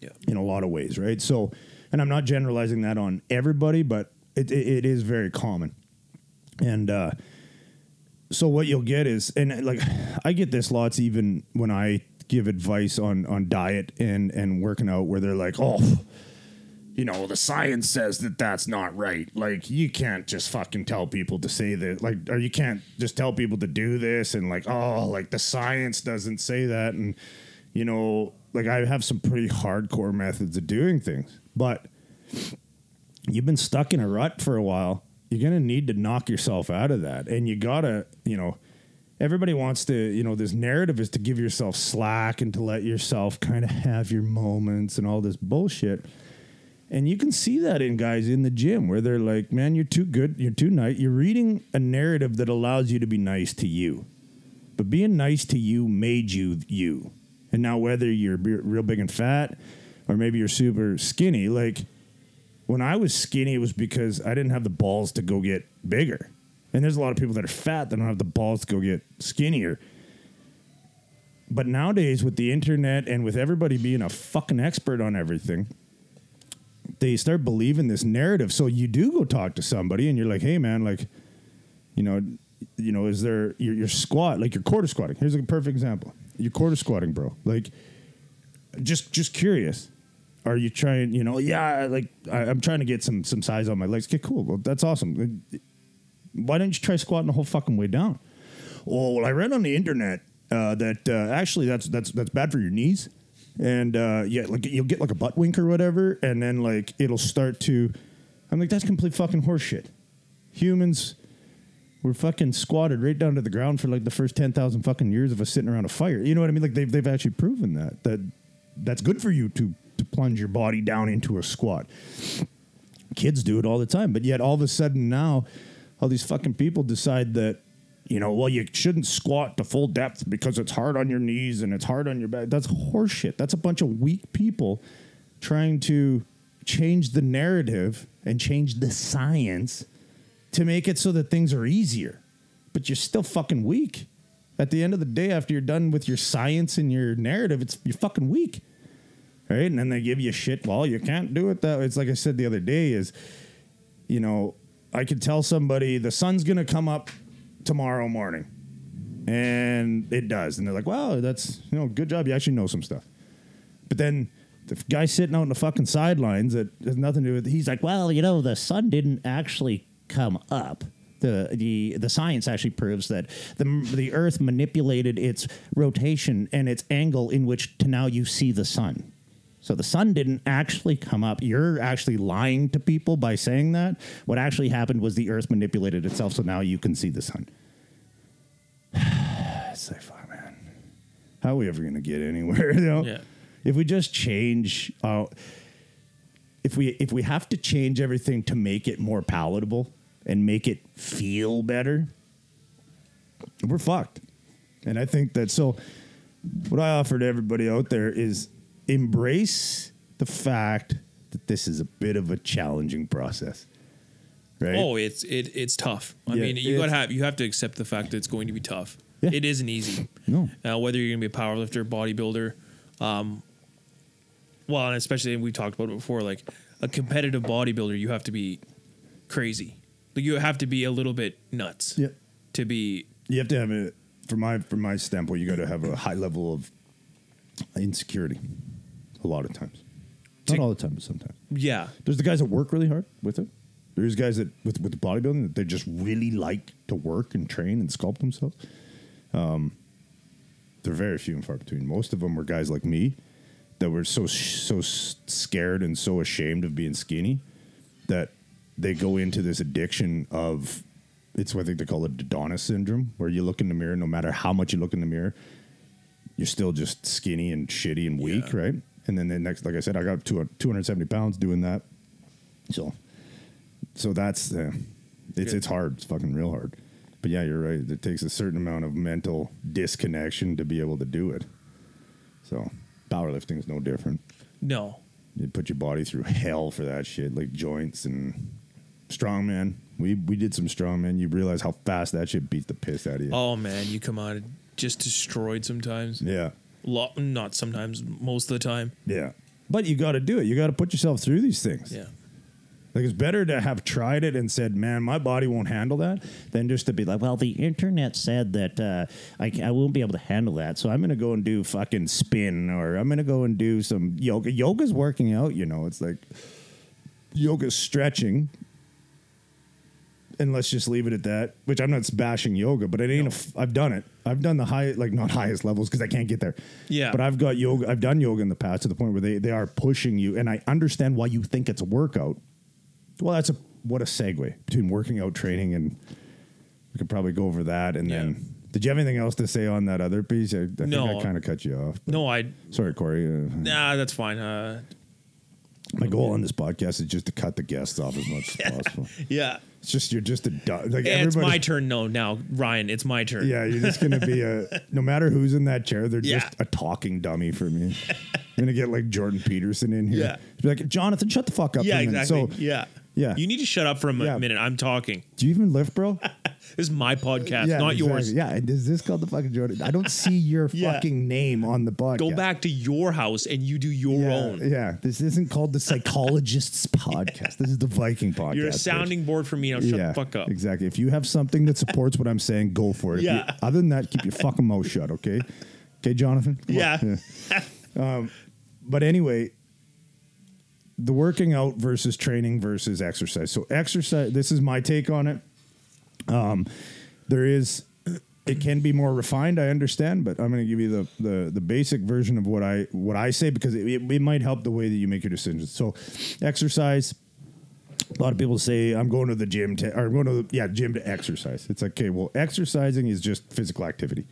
Yeah. in a lot of ways, right? So, and I'm not generalizing that on everybody, but it, it, it is very common. And uh, so, what you'll get is, and like, I get this lots even when I give advice on on diet and and working out, where they're like, oh. You know, the science says that that's not right. Like, you can't just fucking tell people to say that. Like, or you can't just tell people to do this and, like, oh, like the science doesn't say that. And, you know, like I have some pretty hardcore methods of doing things, but you've been stuck in a rut for a while. You're going to need to knock yourself out of that. And you got to, you know, everybody wants to, you know, this narrative is to give yourself slack and to let yourself kind of have your moments and all this bullshit. And you can see that in guys in the gym where they're like, man, you're too good. You're too nice. You're reading a narrative that allows you to be nice to you. But being nice to you made you you. And now, whether you're real big and fat or maybe you're super skinny, like when I was skinny, it was because I didn't have the balls to go get bigger. And there's a lot of people that are fat that don't have the balls to go get skinnier. But nowadays, with the internet and with everybody being a fucking expert on everything, they start believing this narrative. So you do go talk to somebody and you're like, hey, man, like, you know, you know, is there your, your squat, like your quarter squatting? Here's a perfect example. You're quarter squatting, bro. Like, just just curious. Are you trying? You know, yeah, like I, I'm trying to get some some size on my legs. Okay, cool. Well, that's awesome. Why don't you try squatting the whole fucking way down? Oh, well, I read on the internet uh, that uh, actually that's that's that's bad for your knees, and uh, yeah, like you'll get like a butt wink or whatever, and then like it'll start to. I'm like, that's complete fucking horseshit. Humans were fucking squatted right down to the ground for like the first ten thousand fucking years of us sitting around a fire. You know what I mean? Like they've they've actually proven that that that's good for you to to plunge your body down into a squat. Kids do it all the time, but yet all of a sudden now, all these fucking people decide that you know, well, you shouldn't squat to full depth because it's hard on your knees and it's hard on your back. That's horseshit. That's a bunch of weak people trying to change the narrative and change the science to make it so that things are easier. But you're still fucking weak. At the end of the day, after you're done with your science and your narrative, it's you're fucking weak. Right? And then they give you shit. Well, you can't do it that. It's like I said the other day, is you know, I could tell somebody the sun's gonna come up tomorrow morning. And it does. And they're like, wow, that's you know, good job. You actually know some stuff. But then the guy sitting out in the fucking sidelines that has nothing to do with he's like, well, you know, the sun didn't actually come up. The, the the science actually proves that the the Earth manipulated its rotation and its angle in which to now you see the sun. So the sun didn't actually come up. You're actually lying to people by saying that. What actually happened was the Earth manipulated itself, so now you can see the sun. it's like, man. How are we ever going to get anywhere? You know? Yeah. If we just change, uh, if we if we have to change everything to make it more palatable and make it feel better, we're fucked. And I think that so. What I offer to everybody out there is embrace the fact that this is a bit of a challenging process. Right? Oh, it's it it's tough. I Yeah, mean, you gotta have you have to accept the fact that it's going to be tough. Yeah. It isn't easy. No. Uh, whether you're gonna be a powerlifter, bodybuilder, um, well, and especially we talked about it before, like a competitive bodybuilder, you have to be crazy. Like you have to be a little bit nuts Yep. to be. You have to have a from my from my standpoint, you got to have a high level of insecurity. A lot of times, not all the time, but sometimes. Yeah, There's the guys that work really hard with it. There's guys that with with the bodybuilding that they just really like to work and train and sculpt themselves. Um, they're very few and far between. Most of them were guys like me that were so so scared and so ashamed of being skinny that they go into this addiction of it's what I think they call it Adonis syndrome, where you look in the mirror, no matter how much you look in the mirror, you're still just skinny and shitty and weak, Yeah. right? And then the next, like I said, I got to 270 pounds doing that. So, so that's uh, it's it's hard. It's fucking real hard. But yeah, you're right. It takes a certain amount of mental disconnection to be able to do it. So powerlifting is no different. No. You put your body through hell for that shit, like joints and strongman. We we did some strongman. You realize how fast that shit beats the piss out of you. Oh man, you come out just destroyed sometimes. Yeah, Lot, not sometimes, most of the time. yeah. But you got to do it. You got to put yourself through these things. Yeah. Like it's better to have tried it and said, "Man, my body won't handle that," than just to be like, Well, the internet said that uh, I, I won't be able to handle that. "So I'm going to go and do fucking spin, or I'm going to go and do some yoga." Yoga's working out, you know. It's like yoga's stretching, and let's just leave it at that. Which I'm not bashing yoga, but it ain't. A f- I've done it. I've done the high, like not highest levels because I can't get there. Yeah. But I've got yoga. I've done yoga in the past to the point where they they are pushing you, and I understand why you think it's a workout. Well, that's a what a segue between working out, training, and we could probably go over that. And Yeah. then, did you have anything else to say on that other piece? I, I think No. I kind of cut you off. No, I. Sorry, Corey. Uh, Nah, that's fine. Uh, my goal on this podcast is just to cut the guests off as much as possible. yeah. It's just you're just a du- like Yeah, it's my turn. No, now Ryan, it's my turn. Yeah, you're just gonna be a no matter who's in that chair, they're Yeah. just a talking dummy for me. I'm gonna get like Jordan Peterson in here. Yeah. Be like, Jonathan, shut the fuck up. Yeah, for a minute." exactly. So, yeah. Yeah. You need to shut up for a Yeah. minute. I'm talking. do you even lift, bro? This is my podcast, yeah, not exactly. yours. Yeah, and is this called the fucking Jordan? I don't see your Yeah. fucking name on the podcast. Go back to your house and you do your Yeah, own. yeah. This isn't called the Psychologist's Podcast. This is the Viking Podcast. You're a bitch. sounding board for me. Now shut yeah, the fuck up. Exactly. If you have something that supports what I'm saying, go for it. If you- Yeah. other than that, keep your fucking mouth shut. Okay. Okay, Jonathan. Come on. Yeah. Um, but anyway, the working out versus training versus exercise. So exercise. This is my take on it. Um, there is. It can be more refined. I understand, but I'm going to give you the, the the basic version of what I what I say because it, it, it might help the way that you make your decisions. So, exercise. A lot of people say I'm going to the gym to or I'm going to the, yeah gym to exercise. It's like okay, well, exercising is just physical activity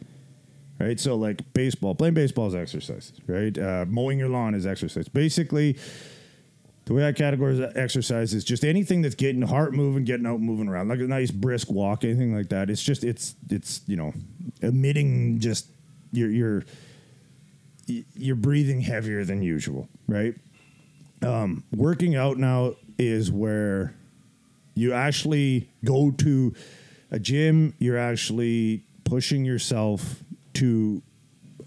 right? So like baseball, playing baseball is exercise, right? Uh, mowing your lawn is exercise. Basically, the way I categorize exercise is just anything that's getting heart moving, getting out, moving around, like a nice brisk walk, anything like that. It's just it's it's you know emitting just you're you're you're breathing heavier than usual, right? Um, working out now is where you actually go to a gym you're actually pushing yourself to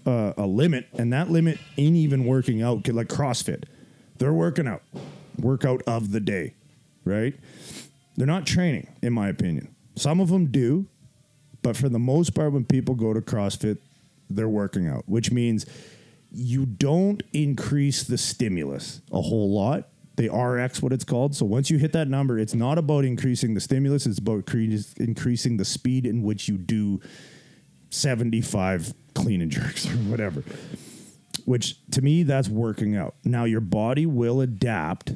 uh, a limit and that limit ain't even working out like crossfit they're working out workout of the day right they're not training in my opinion some of them do but for the most part when people go to crossfit they're working out which means you don't increase the stimulus a whole lot. They RX, what it's called. So once you hit that number, it's not about increasing the stimulus, it's about cre- increasing the speed in which you do 75 clean and jerks or whatever. Which to me, that's working out. Now your body will adapt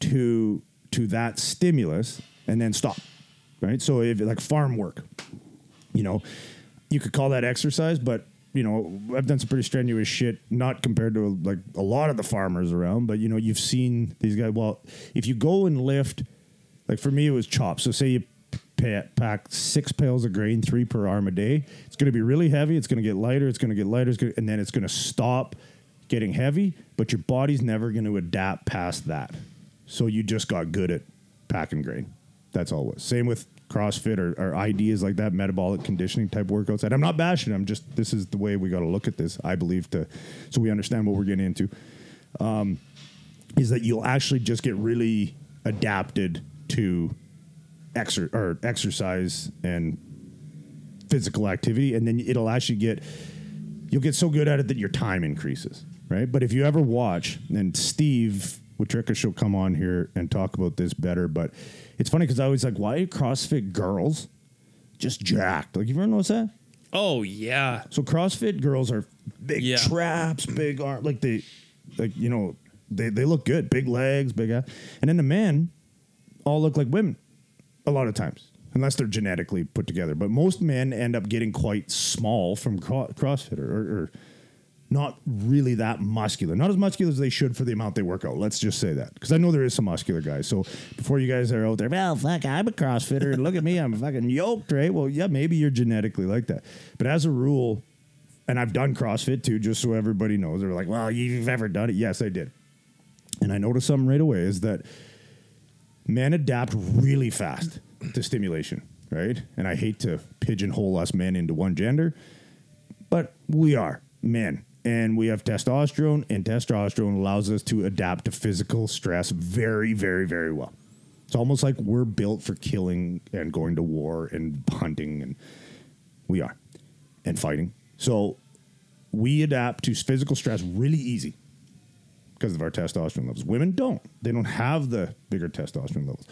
to to that stimulus and then stop. Right? So if like farm work, you know, you could call that exercise, but you know, I've done some pretty strenuous shit, not compared to like a lot of the farmers around, but you know, you've seen these guys. Well, if you go and lift, like for me, it was chops. So say you pa- pack six pails of grain, three per arm a day. It's going to be really heavy. It's going to get lighter. It's going to get lighter. Gonna, and then it's going to stop getting heavy, but your body's never going to adapt past that. So you just got good at packing grain. That's all it was. Same with CrossFit or, or ideas like that, metabolic conditioning type workouts. And I'm not bashing. I'm just this is the way we got to look at this. I believe to so we understand what we're getting into. Um, is that you'll actually just get really adapted to exer- or exercise and physical activity, and then it'll actually get you'll get so good at it that your time increases, right? But if you ever watch, and Steve Witricka will come on here and talk about this better, but it's funny because I was like, why are CrossFit girls just jacked? Like, you ever notice that? Oh yeah. So CrossFit girls are big Yeah. traps, big arm, like they like you know they they look good, big legs, big ass, and then the men all look like women a lot of times. Unless they're genetically put together, but most men end up getting quite small from cro- CrossFit or, or, or not really that muscular. Not as muscular as they should for the amount they work out. Let's just say that. Because I know there is some muscular guys. So before you guys are out there, well, fuck, I'm a CrossFitter. Look at me. I'm fucking yoked, right? Well, yeah, maybe you're genetically like that. But as a rule, and I've done CrossFit too, just so everybody knows. They're like, well, you've ever done it? Yes, I did. And I noticed something right away is that men adapt really fast to stimulation, right? And I hate to pigeonhole us men into one gender, but we are men and we have testosterone, and testosterone allows us to adapt to physical stress very, very, very well. It's almost like we're built for killing and going to war and hunting, and we are, and fighting. So we adapt to physical stress really easy because of our testosterone levels. Women don't. They don't have the bigger testosterone levels.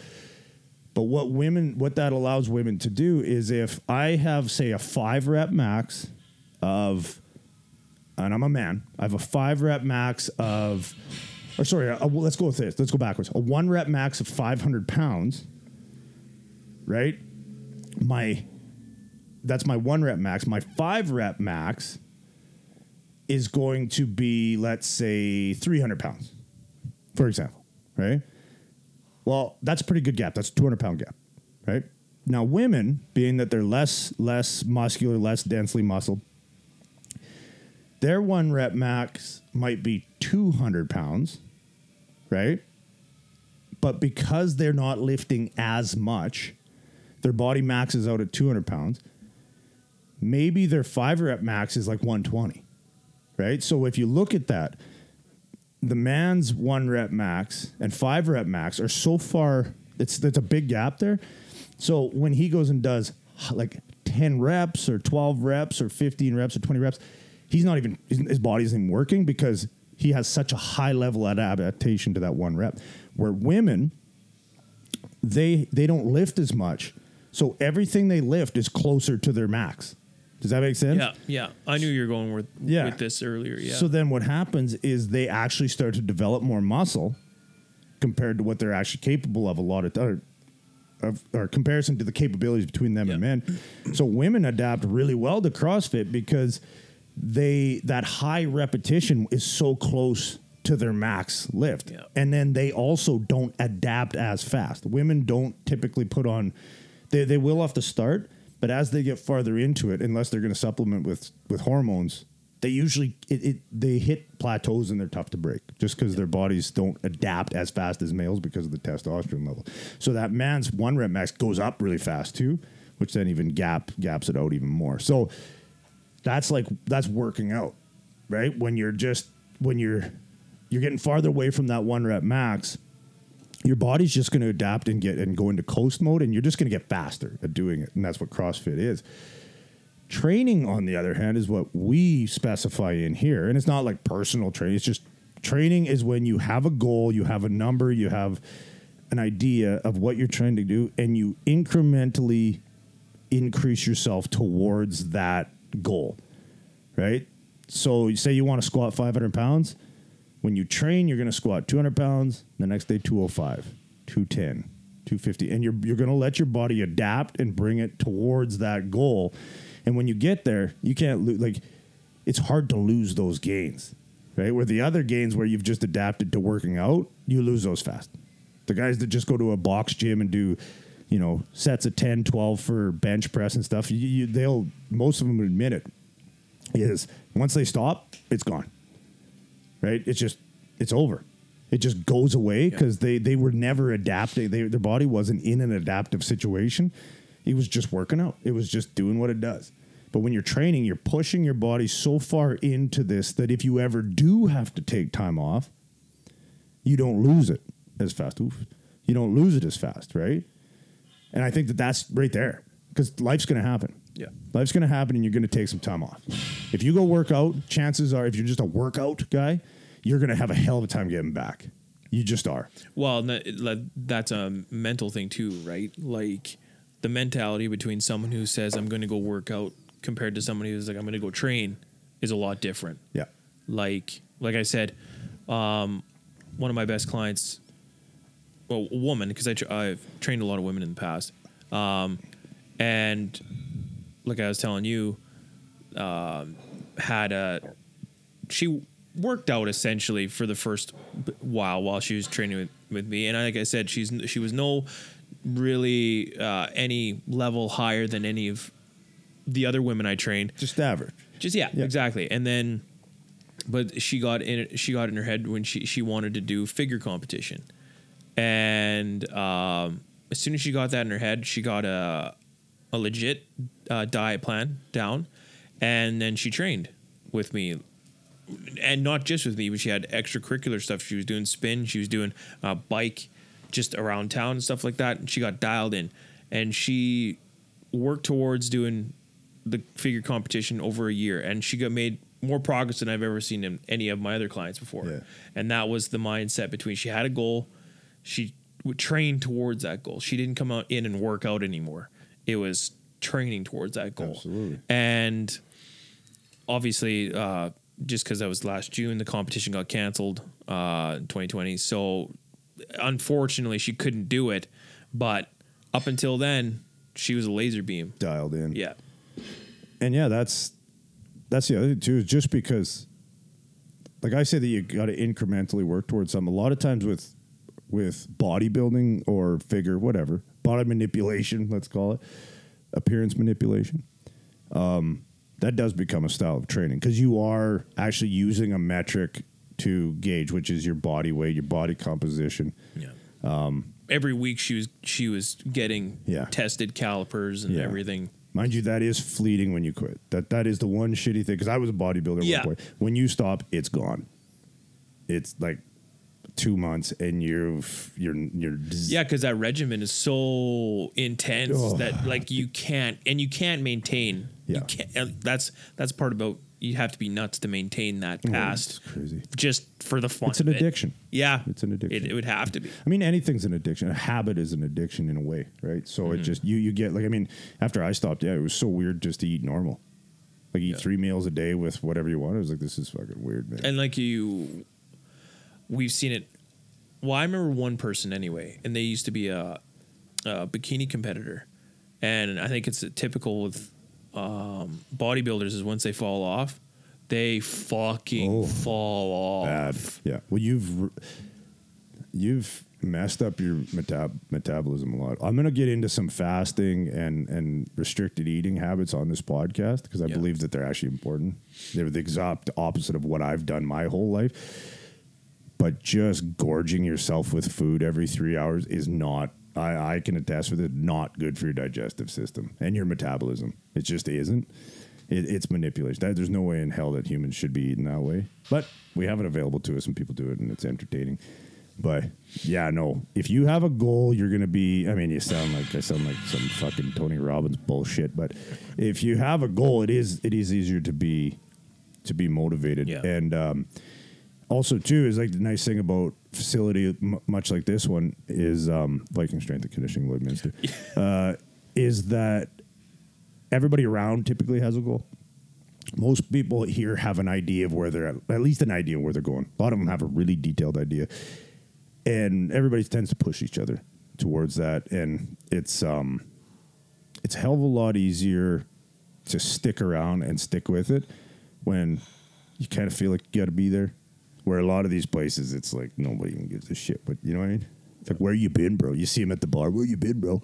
But what women, what that allows women to do is if I have, say, a five rep max of, and I'm a man, I have a five rep max of, or sorry, a, let's go with this. Let's go backwards. A one rep max of 500 pounds, right? My, that's my one rep max. My five rep max is going to be, let's say, 300 pounds, for example, right? Well, that's a pretty good gap. That's a 200 pound gap, right? Now, women, being that they're less less muscular, less densely muscled, their one rep max might be 200 pounds, right? But because they're not lifting as much, their body maxes out at 200 pounds. Maybe their five rep max is like 120, right? So if you look at that, the man's one rep max and five rep max are so far it's that's a big gap there. So when he goes and does like 10 reps or 12 reps or 15 reps or 20 reps, he's not even his body isn't working because he has such a high level of adaptation to that one rep. Where women they they don't lift as much. So everything they lift is closer to their max. Does that make sense? Yeah, yeah. I knew you were going with Yeah. with this earlier. Yeah. So then what happens is they actually start to develop more muscle compared to what they're actually capable of a lot of or, of or comparison to the capabilities between them and men. So women adapt really well to CrossFit because they that high repetition is so close to their max lift. Yeah. And then they also don't adapt as fast. Women don't typically put on they, they will off the start, but as they get farther into it, unless they're going to supplement with with hormones, they usually it, it they hit plateaus and they're tough to break just because their bodies don't adapt as fast as males because of the testosterone level. So that man's one rep max goes up really fast too, which then even gap gaps it out even more. So that's like that's working out, right? When you're just when you're you're getting farther away from that one rep max, your body's just going to adapt and get and go into coast mode, and you're just going to get faster at doing it, and that's what CrossFit is. Training, on the other hand, is what we specify in here, and it's not like personal training. It's just training is when you have a goal, you have a number, you have an idea of what you're trying to do, and you incrementally increase yourself towards that goal, right? So, you say you want to squat 500 pounds. When you train, you're going to squat 200 pounds. The next day, 205, 210, 250, and you're you're going to let your body adapt and bring it towards that goal. And when you get there, you can't lose. Like, it's hard to lose those gains, right? Where the other gains, where you've just adapted to working out, you lose those fast. The guys that just go to a box gym and do, you know, sets of 10, 12 for bench press and stuff, you, you, they'll most of them admit it. Is once they stop, it's gone right? It's just it's over. It just goes away because they they were never adapting. They, their body wasn't in an adaptive situation. It was just working out. It was just doing what it does. But when you're training, you're pushing your body so far into this that if you ever do have to take time off, you don't lose it as fast. Oof. You don't lose it as fast, right? And I think that that's right there because life's going to happen. Yeah. Life's going to happen and you're going to take some time off. If you go work out, chances are, if you're just a workout guy, you're going to have a hell of a time getting back. You just are. Well, and that, like, that's a mental thing too, right? Like the mentality between someone who says I'm going to go work out compared to somebody who's like I'm going to go train is a lot different. Yeah. Like like I said, um, one of my best clients, well, a woman, because I tr- I've trained a lot of women in the past, um, and like I was telling you, um, had a she worked out essentially for the first while while she was training with, with me, and like I said, she's she was no really uh, any level higher than any of the other women I trained. Just average. Just yeah, Yeah. exactly. And then, but she got in she got in her head when she she wanted to do figure competition, and um, as soon as she got that in her head, she got a a legit uh, diet plan down, and then she trained with me. And not just with me, but she had extracurricular stuff. She was doing spin, she was doing uh, bike, just around town and stuff like that. And she got dialed in, and she worked towards doing the figure competition over a year, and she got made more progress than I've ever seen in any of my other clients before. Yeah. And that was the mindset between she had a goal, she would train towards that goal. She didn't come out in and work out anymore. It was training towards that goal. Absolutely. And obviously, uh, just because that was last June, the competition got canceled uh, in 2020. So unfortunately, she couldn't do it. But up until then, she was a laser beam. Dialed in. Yeah. and yeah, that's that's the other thing too. Is just because, like I say, that you got to incrementally work towards something. A lot of times with with bodybuilding or figure, whatever, body manipulation, let's call it, appearance manipulation. Um, that does become a style of training because you are actually using a metric to gauge, which is your body weight, your body composition. Yeah. Um, Every week she was she was getting Yeah. tested calipers and Yeah. everything. Mind you, that is fleeting when you quit. That that is the one shitty thing. Because I was a bodybuilder. Yeah. When you stop, it's gone. It's like two months, and you've you're you're dis- Yeah, because that regimen is so intense Oh. that like you can't and you can't maintain. Yeah. You can't. and That's that's part about you have to be nuts to maintain that Oh, past It's crazy. just for the fun. It's an of it. addiction. Yeah, It's an addiction. It, it would have to be. I mean, anything's an addiction. A habit is an addiction in a way, right? So Mm-hmm. it just you you get like I mean, after I stopped, yeah, it was so weird just to eat normal, like eat Yeah. three meals a day with whatever you want. I was like, this is fucking weird, man. and like you we've seen it well i remember one person anyway and they used to be a, a bikini competitor and i think it's typical with um, bodybuilders is once they fall off they fucking Oh. fall off Bad. Yeah. Well, you've you've messed up your metab- metabolism a lot. I'm going to get into some fasting and and restricted eating habits on this podcast because I Yeah. believe that they're actually important. They're the exact opposite of what I've done my whole life. But just gorging yourself with food every three hours is not. I, I can attest with it. Not good for your digestive system and your metabolism. It just isn't. It, it's manipulation. That, there's no way in hell that humans should be eating that way. But we have it available to us, and people do it, and it's entertaining. But yeah, no. If you have a goal, you're gonna be. I mean, you sound like I sound like some fucking Tony Robbins bullshit. But if you have a goal, it is it is easier to be to be motivated. Yeah. And um, also too is like the nice thing about facility, m- much like this one, is um, Viking Strength and Conditioning Lloydminster, uh, is that everybody around typically has a goal. Most people here have an idea of where they're at, at least an idea of where they're going. A lot of them have a really detailed idea, and everybody tends to push each other towards that. And it's um, it's a hell of a lot easier to stick around and stick with it when you kind of feel like you got to be there. Where a lot of these places, it's like nobody even gives a shit. But you know what I mean? It's like, where you been, bro? You see him at the bar. Where you been, bro?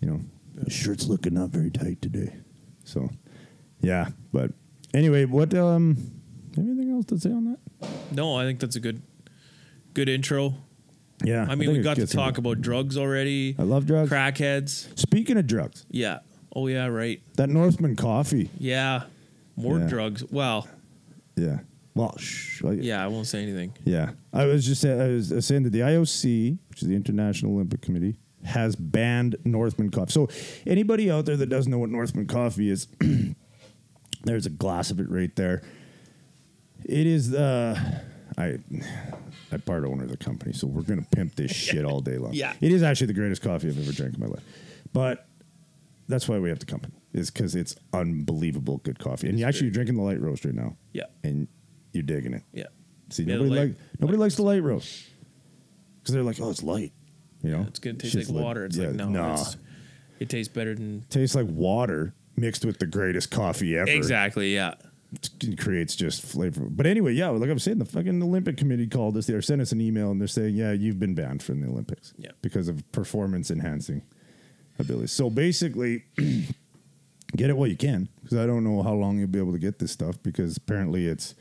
You know, his shirt's looking not very tight today. So, yeah. But anyway, what um, anything else to say on that? no i think that's a good good intro Yeah. i mean think we got to talk into- about drugs already I love drugs. crackheads Speaking of drugs, yeah oh yeah right that Northman coffee. yeah more Yeah. drugs well Yeah. Well, yeah i won't say anything Yeah, I was just I was saying that the IOC, which is the International Olympic Committee, has banned Northman coffee. So anybody out there that doesn't know what Northman coffee is, there's a glass of it right there. It is uh, I I part owner of the company, so we're gonna pimp this shit all day long. Yeah. it is actually the greatest coffee I've ever drank in my life, but. That's why we have the company. Is because it's unbelievable good coffee, and you actually you're drinking the light roast right now, yeah and you're digging it. yeah See, Yeah, nobody light- like nobody likes the light roast because they're like, oh, it's light. You know, It's gonna taste Shit's like light. water. It's Yeah, like no, nah. it's- it tastes better than tastes like water mixed with the greatest coffee ever. exactly. Yeah, It creates just flavor. But anyway, yeah, like I'm saying, the fucking Olympic committee called us. They sent us an email and they're saying, yeah, you've been banned from the Olympics Yeah. because of performance enhancing abilities. So basically, get it while you can because I don't know how long you'll be able to get this stuff because apparently it's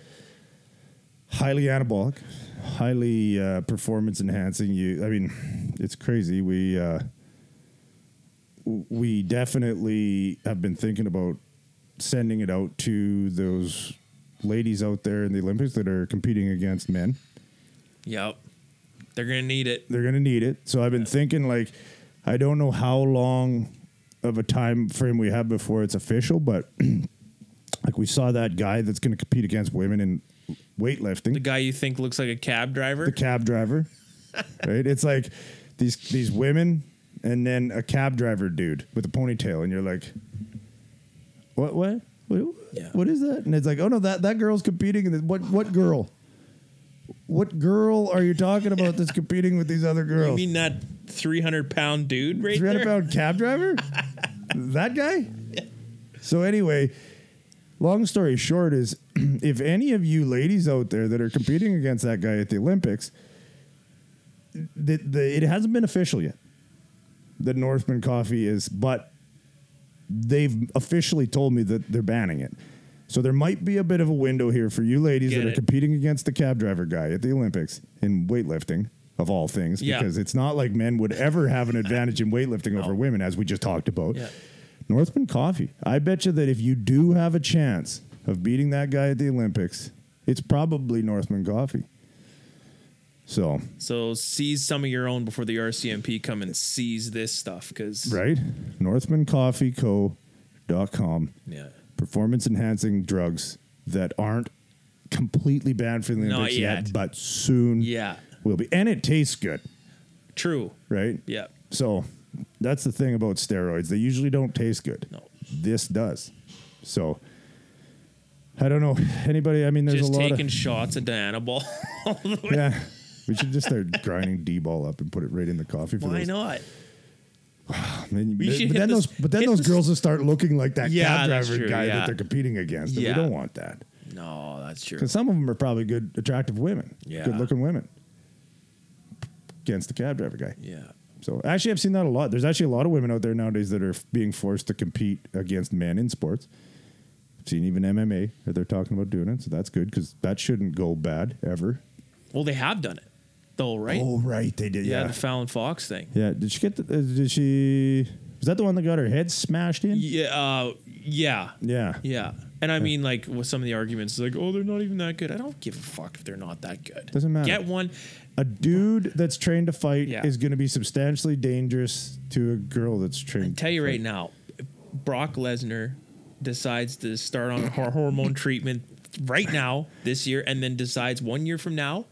highly anabolic, highly uh, performance enhancing. You, I mean, it's crazy. We uh, we definitely have been thinking about sending it out to those ladies out there in the Olympics that are competing against men. yep. They're gonna need it. They're going to need it. So I've been thinking like I don't know how long of a time frame we have before it's official, but like we saw that guy that's going to compete against women in weightlifting. The guy you think looks like a cab driver. the cab driver, right? It's like these these women and then a cab driver dude with a ponytail, and you're like, what what what, Yeah. what is that? And it's like, oh no, that that girl's competing. In this. What what girl? What girl are you talking about that's competing with these other girls? you mean that three hundred pound dude right Three hundred there? pound cab driver? that guy? So anyway, long story short is if any of you ladies out there that are competing against that guy at the Olympics, the, the, it hasn't been official yet. that Northman coffee is, but they've officially told me that they're banning it. So there might be a bit of a window here for you ladies Get that are competing against the cab driver guy at the Olympics in weightlifting of all things, Yeah. because it's not like men would ever have an advantage in weightlifting over women, as we just talked about. Yeah. Northman Coffee. I bet you that if you do have a chance of beating that guy at the Olympics, it's probably Northman Coffee. So, So seize some of your own before the RCMP come and seize this stuff because right? NorthmanCoffeeCo.com. yeah, Performance enhancing drugs that aren't completely banned from the Olympics yet, yet. but soon yeah, will be. And it tastes good, true, right? yeah, So that's the thing about steroids. They usually don't taste good. no, This does. So I don't know. Anybody, I mean, there's just a lot of taking of. shots at Dianabol. Yeah. We should just start grinding D ball up and put it right in the coffee for Why those. not? We but then the- those, but then those girls will start looking like that Yeah, cab driver true, guy yeah. that they're competing against. and Yeah. We don't want that No, that's true. because some of them are probably good, attractive women, Yeah. good looking women against the cab driver guy. Yeah, So actually, I've seen that a lot. There's actually a lot of women out there nowadays that are being forced to compete against men in sports. Seen even MMA that they're talking about doing it, so that's good because that shouldn't go bad ever. well, they have done it though, right? Oh, right, they did. yeah, Yeah, the Fallon Fox thing. yeah. Did she get? The, uh, did she? Was that the one that got her head smashed in? Yeah, uh, yeah, Yeah. yeah. And I mean, like with some of the arguments, like, oh, they're not even that good. I don't give a fuck if they're not that good. Doesn't matter. Get one. A dude that's trained to fight Yeah. is going to be substantially dangerous to a girl that's trained. I tell you right now, Brock Lesnar decides to start on hor- hormone treatment right now this year, and then decides one year from now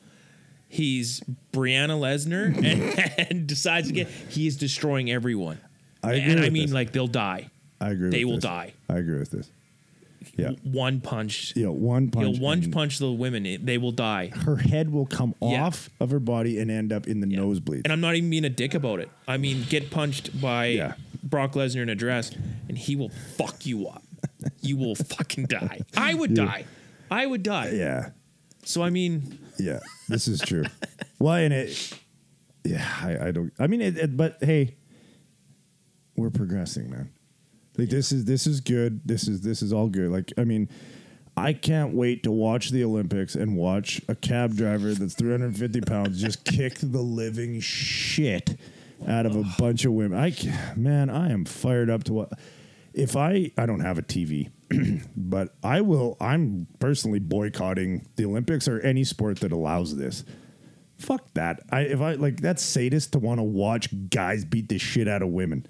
he's Brianna Lesnar and, and decides again he is destroying everyone. I agree and I mean, this. like they'll die. I agree. they will this. die. I agree with this. Yeah. One punch. Yeah. One punch. You'll one punch the women, they will die. Her head will come Yeah. off of her body and end up in the Yeah. nosebleed. And I'm not even being a dick about it. I mean, get punched by Yeah. Brock Lesnar in a dress, and he will fuck you up. You will fucking die. I would die. I would die. yeah. So I mean, Yeah, this is true. Why and it? Yeah, I, I don't. I mean, it, it, but hey, we're progressing, man. Like this is this is good. This is this is all good. Like I mean, I can't wait to watch the Olympics and watch a cab driver that's 350 pounds just kick the living shit out of a bunch of women. I man, I am fired up to what. If I I don't have a TV, but I will. I'm personally boycotting the Olympics or any sport that allows this. Fuck that. I if I like that's sadist to want to watch guys beat the shit out of women.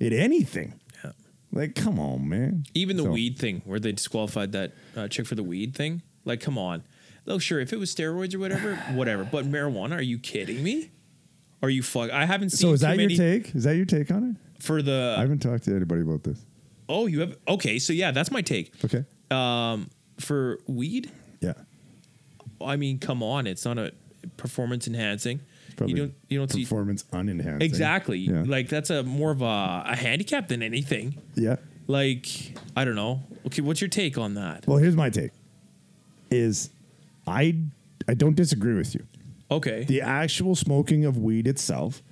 In anything. Yeah. Like, come on, man. even the So- weed thing where they disqualified that uh, chick for the weed thing. Like, come on. Oh, sure. If it was steroids or whatever, whatever. But marijuana? Are you kidding me? Are you fuck? I haven't seen. So is that many your take? Is that your take on it? For the? I haven't talked to anybody about this. oh, you have. Okay, so yeah, that's my take. Okay. Um, for weed, Yeah. I mean, come on, it's not a performance enhancing. You don't you don't see performance unenhancing. exactly Yeah. like that's a more of a, a handicap than anything. yeah. Like I don't know. Okay, what's your take on that? Well, here's my take. Is I I don't disagree with you. Okay, The actual smoking of weed itself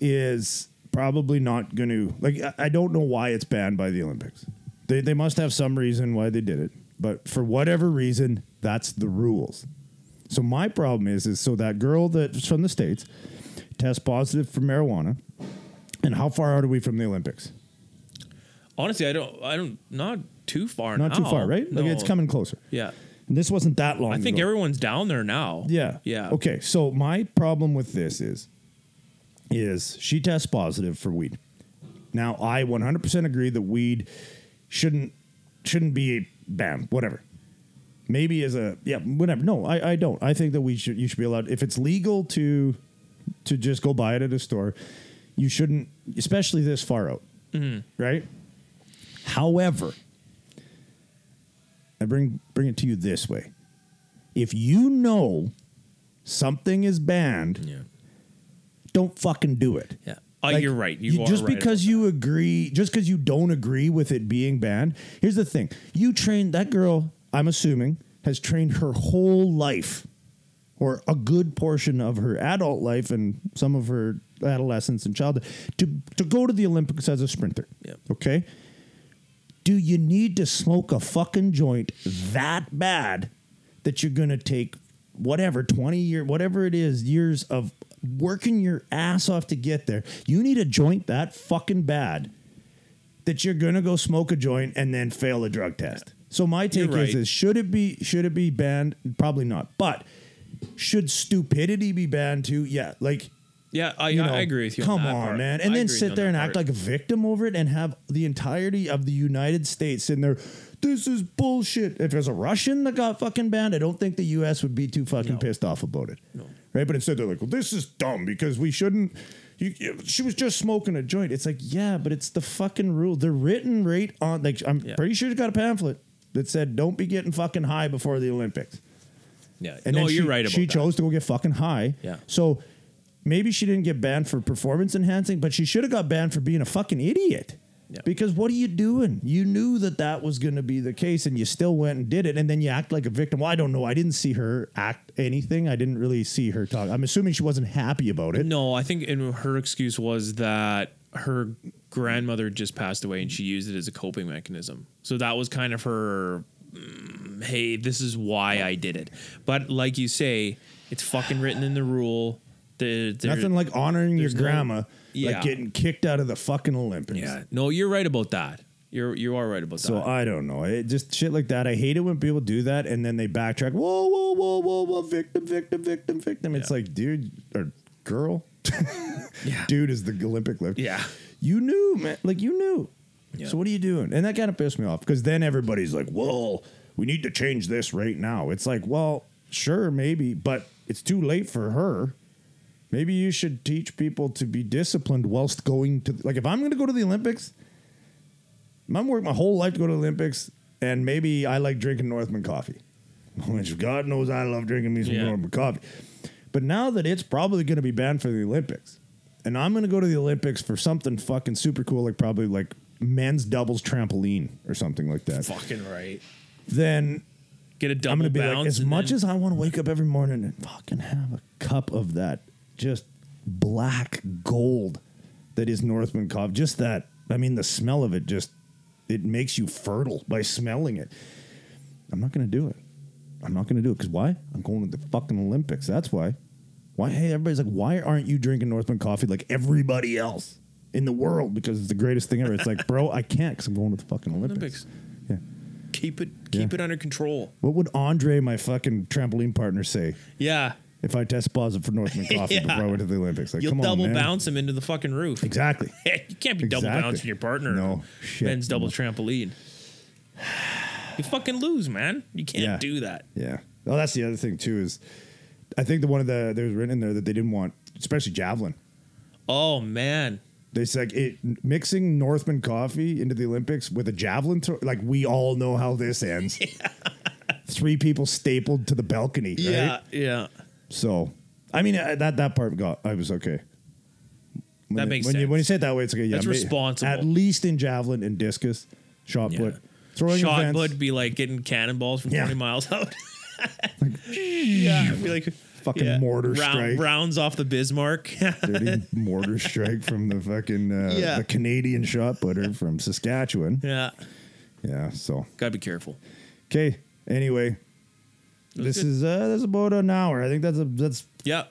is probably not going to like. I- I don't know why it's banned by the Olympics. They they must have some reason why they did it, but for whatever reason, that's the rules. So my problem is is so that girl that's from the states tests positive for marijuana, and how far out are we from the Olympics? honestly, I don't. I don't. Not too far. Not too now. far, right? Like it's No. coming closer. Yeah, And this wasn't that long. I think ago. everyone's down there now. Yeah. yeah. Okay. So my problem with this is, is she tests positive for weed. Now I 100% agree that weed shouldn't shouldn't be banned. Whatever. Maybe as a yeah whatever. No, I, I don't. I think that we should you should be allowed if it's legal to to just go buy it at a store. You shouldn't, especially this far out, mm-hmm. right? However, I bring bring it to you this way if you know something is banned, Yeah. Don't fucking do it. Yeah. Oh, Like, you're right. You, are just right because you agree, just because you don't agree with it being banned. Here's the thing: you trained that girl. I'm assuming has trained her whole life, or a good portion of her adult life and some of her adolescence and childhood to to go to the Olympics as a sprinter. Yeah. Okay. Do you need to smoke a fucking joint that bad that you're gonna take whatever 20 year whatever it is years of working your ass off to get there you need a joint that fucking bad that you're gonna go smoke a joint and then fail a drug test so my take right. is, is should it be should it be banned probably not but should stupidity be banned too yeah like Yeah, I, you know, I agree with you. Come on, that on, man, I and then sit there and part. act like a victim over it, and have the entirety of the United States in there. This is bullshit. If there's a Russian that got fucking banned, I don't think the U.S. would be too fucking No. pissed off about it. No. Right, but instead they're like, "Well, this is dumb because we shouldn't." You, she was just smoking a joint. It's like, yeah, but it's the fucking rule. They're written right on. Like, I'm Yeah. pretty sure she got a pamphlet that said, "Don't be getting fucking high before the Olympics." Yeah, And no, then you're she, right about She that. chose to go get fucking high. Yeah. So maybe she didn't get banned for performance enhancing, but she should have got banned for being a fucking idiot. Yeah. Because what are you doing? You knew that that was going to be the case, and you still went and did it, and then you act like a victim. Well, I don't know. I didn't see her act anything. I didn't really see her talk. I'm assuming she wasn't happy about it. No, I think and her excuse was that her grandmother just passed away and she used it as a coping mechanism. So that was kind of her. mm, hey, this is why I did it. But like you say, it's fucking written in the rule. There- Nothing like honoring your there's no- grandma, Yeah. like getting kicked out of the fucking Olympics. Yeah, no, you're right about that. You're you are right about that. So. I don't know. It just shit like that. I hate it when people do that and then they backtrack. Whoa, whoa, whoa, whoa, whoa, victim, victim, victim, victim. It's Yeah. like, dude or girl, yeah, dude is the Olympic lift. yeah, You knew, man. Like you knew. Yeah. So what are you doing? And that kind of pissed me off because then everybody's like, "Well, we need to change this right now." It's like, well, sure, maybe, but it's too late for her. Maybe you should teach people to be disciplined whilst going to like if I'm going to go to the Olympics, I'm working my whole life to go to the Olympics, and maybe I like drinking Northman coffee, which God knows I love drinking me some Yeah. Northman coffee. But now that it's probably going to be banned for the Olympics, and I'm going to go to the Olympics for something fucking super cool, like probably like men's doubles trampoline or something like that, fucking right. then Get a double I'm going to be bounce. like, as much then- as I want to wake up every morning and fucking have a cup of that just black gold that is Northman coffee, just that, I mean, the smell of it just, it makes you fertile by smelling it. I'm not going to do it. I'm not going to do it because why? I'm going to the fucking Olympics. That's why. Why? Hey, everybody's like, why aren't you drinking Northman coffee like everybody else in the world? Because it's the greatest thing ever. It's like, bro, I can't because I'm going to the fucking Olympics. Olympics. Yeah. Keep it keep Yeah. it under control. What would Andre, my fucking trampoline partner, say Yeah, if I test positive for Northman coffee Yeah. before I went to the Olympics? Like, you'll come double on, man. bounce him into the fucking roof. Exactly. you can't be double Exactly. bouncing your partner. No, shit, Men's double trampoline. You fucking lose, man. You can't Yeah. do that. Yeah. Well, that's the other thing too. Is I think the one of the there was written in there that they didn't want, especially javelin. Oh man. They said it mixing Northman coffee into the Olympics with a javelin throw. Like we all know how this ends. three people stapled to the balcony. right? Yeah, yeah. So, I mean, uh, that that part got. I was okay. When That you- makes when You, when you say it that way, it's okay. Yeah, That's responsible. At least in javelin and discus, shot Yeah. put, throwing Shot events, would be like getting cannonballs from Yeah. 20 miles out. like, yeah, it'd be like Fucking mortar round- strike. rounds off the Bismarck. dirty mortar strike from the fucking uh, Yeah. the Canadian shot putter from Saskatchewan. yeah, Yeah. So gotta be careful. okay. Anyway, this is uh, that's about an hour. I think that's a that's Yeah,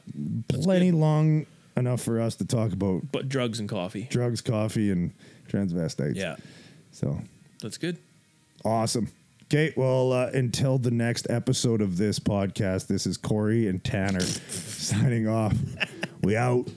plenty long enough for us to talk about but drugs and coffee. drugs, coffee, and transvestites. Yeah, So that's good. awesome. Okay, well, uh, until the next episode of this podcast, this is Corey and Tanner signing off. We out.